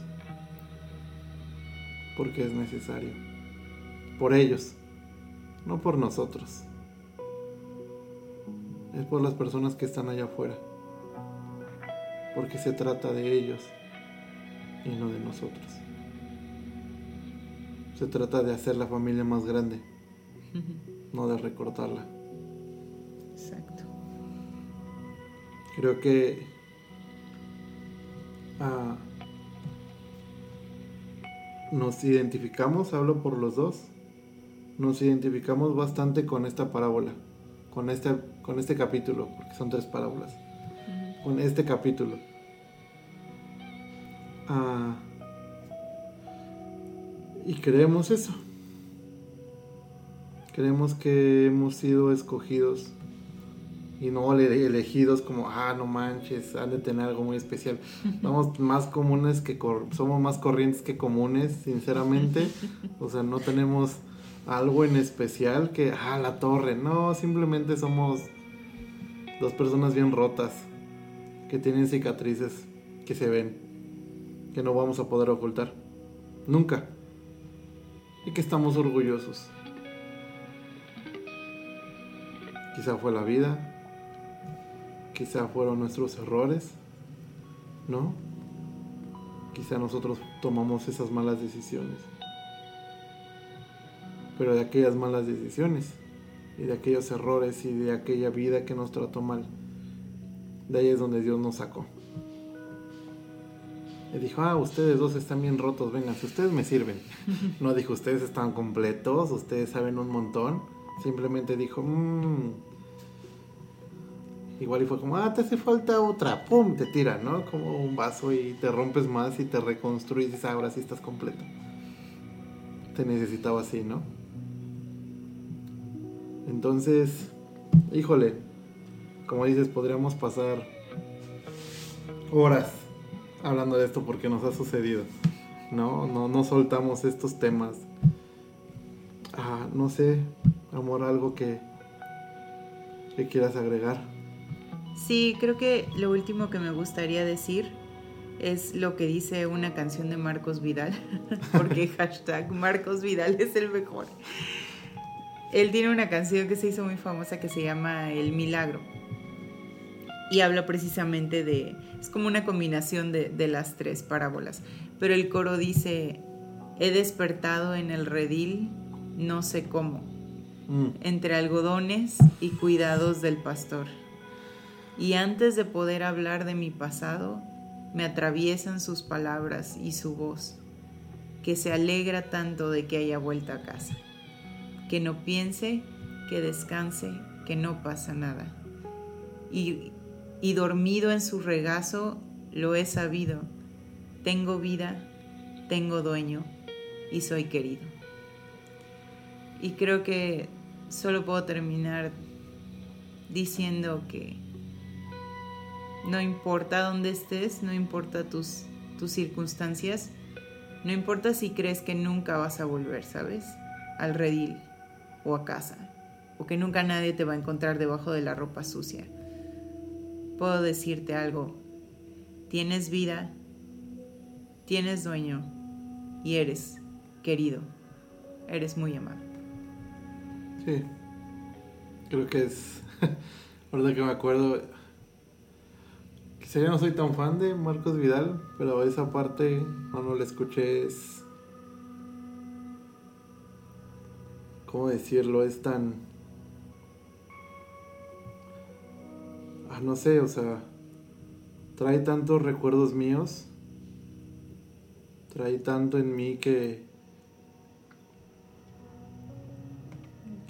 S1: Porque es necesario. Por ellos, no por nosotros. Es por las personas que están allá afuera. porque se trata de ellos y no de nosotros. Se trata de hacer la familia más grande, [laughs] no de recortarla.
S2: Exacto.
S1: Creo que ah, nos identificamos, hablo por los dos, nos identificamos bastante con esta parábola, con este, con este capítulo, porque son tres parábolas, con este capítulo. Ah, y creemos eso. Creemos que hemos sido escogidos y no elegidos como, ah, no manches, han de tener algo muy especial. [laughs] Somos más comunes que, somos más corrientes que comunes, sinceramente. [laughs] O sea, no tenemos algo en especial que, ah, la torre. No, simplemente somos dos personas bien rotas, que tienen cicatrices que se ven, que no vamos a poder ocultar. Nunca. Y que estamos orgullosos. Quizá fue la vida, quizá fueron nuestros errores, ¿no? Quizá nosotros tomamos esas malas decisiones. Pero de aquellas malas decisiones y de aquellos errores y de aquella vida que nos trató mal, de ahí es donde Dios nos sacó. Y dijo, ah, ustedes dos están bien rotos, vengan, si ustedes me sirven. [laughs] No dijo, ustedes están completos, ustedes saben un montón Simplemente dijo, mmm. Igual y fue como, ah, te hace falta otra. ¡Pum! Te tira, ¿no? Como un vaso y te rompes más y te reconstruyes y ah, ahora sí estás completo. Te necesitaba así, ¿no? Entonces, híjole, como dices, podríamos pasar horas hablando de esto porque nos ha sucedido. No, no, no soltamos estos temas. Ah, no sé, amor, algo que, que quieras agregar.
S2: Sí, creo que lo último que me gustaría decir es lo que dice una canción de Marcos Vidal, [laughs] porque [laughs] hashtag Marcos Vidal es el mejor. Él tiene una canción que se hizo muy famosa que se llama El Milagro. Y habla precisamente de, es como una combinación de, de las tres parábolas. Pero el coro dice, he despertado en el redil, no sé cómo Mm. entre algodones y cuidados del pastor. Y antes de poder hablar de mi pasado, me atraviesan sus palabras y su voz, que se alegra tanto de que haya vuelto a casa, que no piense, que descanse, que no pasa nada. Y, y dormido en su regazo lo he sabido, tengo vida, tengo dueño y soy querido. Y creo que solo puedo terminar diciendo que no importa dónde estés, no importa tus, tus circunstancias, no importa si crees que nunca vas a volver, ¿sabes? Al redil o a casa, o que nunca nadie te va a encontrar debajo de la ropa sucia. Puedo decirte algo, tienes vida, tienes dueño y eres querido, eres muy amado.
S1: Sí. Creo que es. [laughs] verdad que me acuerdo. Quizá ya no soy tan fan de Marcos Vidal, pero esa parte cuando la escuché es. ¿Cómo decirlo? Es tan. Ah, no sé, o sea. Trae tantos recuerdos míos. Trae tanto en mí que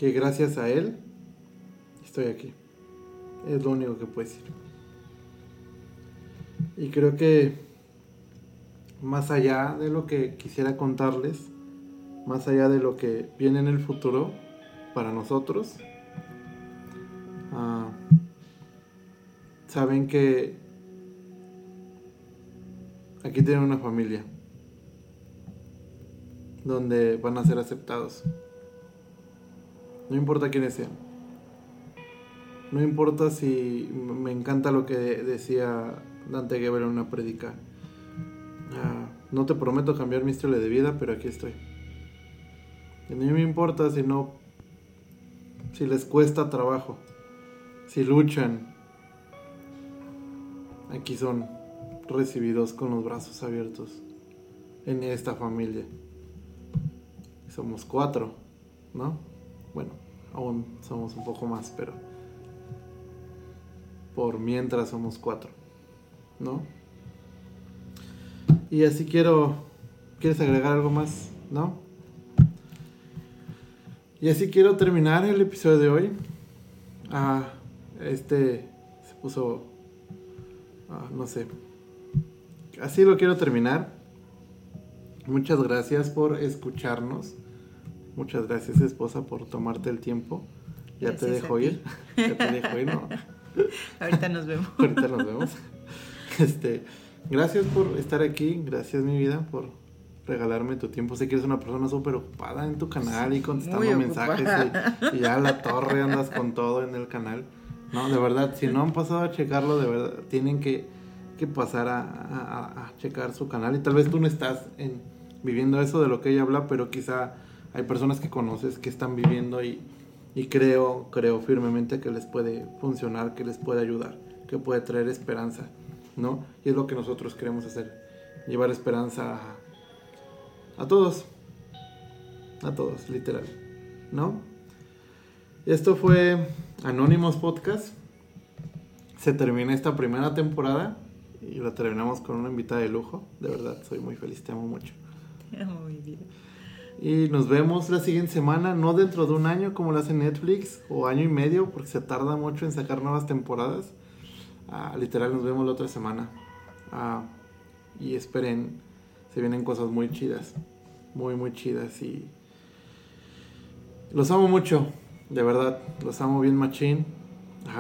S1: que gracias a él estoy aquí. Es lo único que puedo decir. Y creo que más allá de lo que quisiera contarles, más allá de lo que viene en el futuro para nosotros, ah, saben que aquí tienen una familia donde van a ser aceptados. No importa quiénes sean. No importa si me encanta lo que decía Dante Gebel en una predica. Ah, no te prometo cambiar mi estilo de vida, pero aquí estoy. Y no me importa si no, si les cuesta trabajo, si luchan. Aquí son. recibidos con los brazos abiertos en esta familia. Somos cuatro, ¿no? Bueno, aún somos un poco más, pero por mientras somos cuatro, ¿no? Y así quiero, ¿quieres agregar algo más? ¿No? Y así quiero terminar el episodio de hoy. Ah, este se puso, ah, no sé, así lo quiero terminar. Muchas gracias por escucharnos. Muchas gracias, esposa, por tomarte el tiempo. Ya te dejo ir. ya te dejo ir, ¿no? [laughs]
S2: Ahorita nos vemos.
S1: Ahorita nos vemos. Este, gracias por estar aquí. Gracias, mi vida, por regalarme tu tiempo. Sé que eres una persona súper ocupada en tu canal y contestando mensajes y, y, ya la torre andas con todo en el canal. No, de verdad, si no han pasado a checarlo, de verdad, tienen que que pasar a, checar su canal y tal vez tú no estás en, viviendo eso de lo que ella habla, pero quizá hay personas que conoces que están viviendo y, y creo, creo firmemente que les puede funcionar, que les puede ayudar, que puede traer esperanza, ¿no? Y es lo que nosotros queremos hacer, llevar esperanza a, a todos, a todos, literal, ¿no? Esto fue Anónimos Podcast. Se termina esta primera temporada y la terminamos con una invitada de lujo. De verdad, soy muy feliz, te amo mucho.
S2: Te amo mi vida.
S1: Y nos vemos la siguiente semana, no dentro de un año como lo hace Netflix, o año y medio, porque se tarda mucho en sacar nuevas temporadas. Ah, literal, nos vemos la otra semana. Ah, y esperen, se vienen cosas muy chidas, muy, muy chidas. Y los amo mucho, de verdad, los amo bien machín.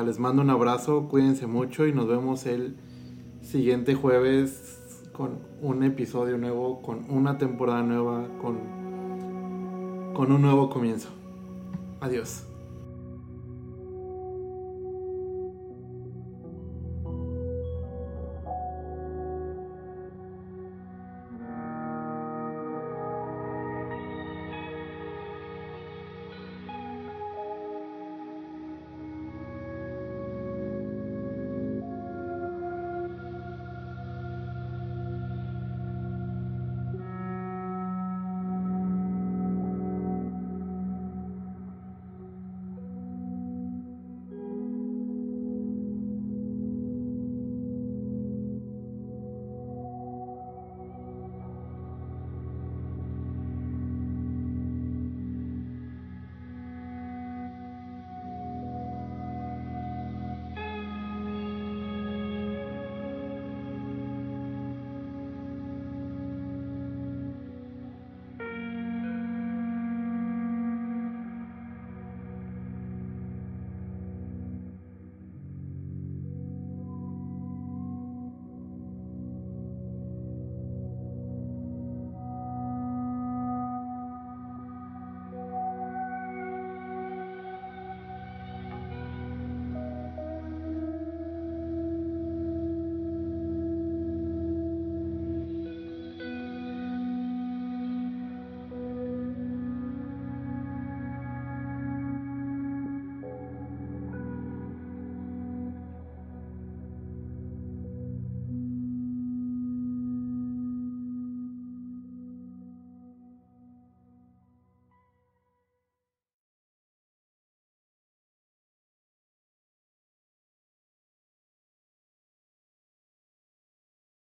S1: les mando un abrazo, cuídense mucho y nos vemos el siguiente jueves con un episodio nuevo, con una temporada nueva, con, con un nuevo comienzo. Adiós.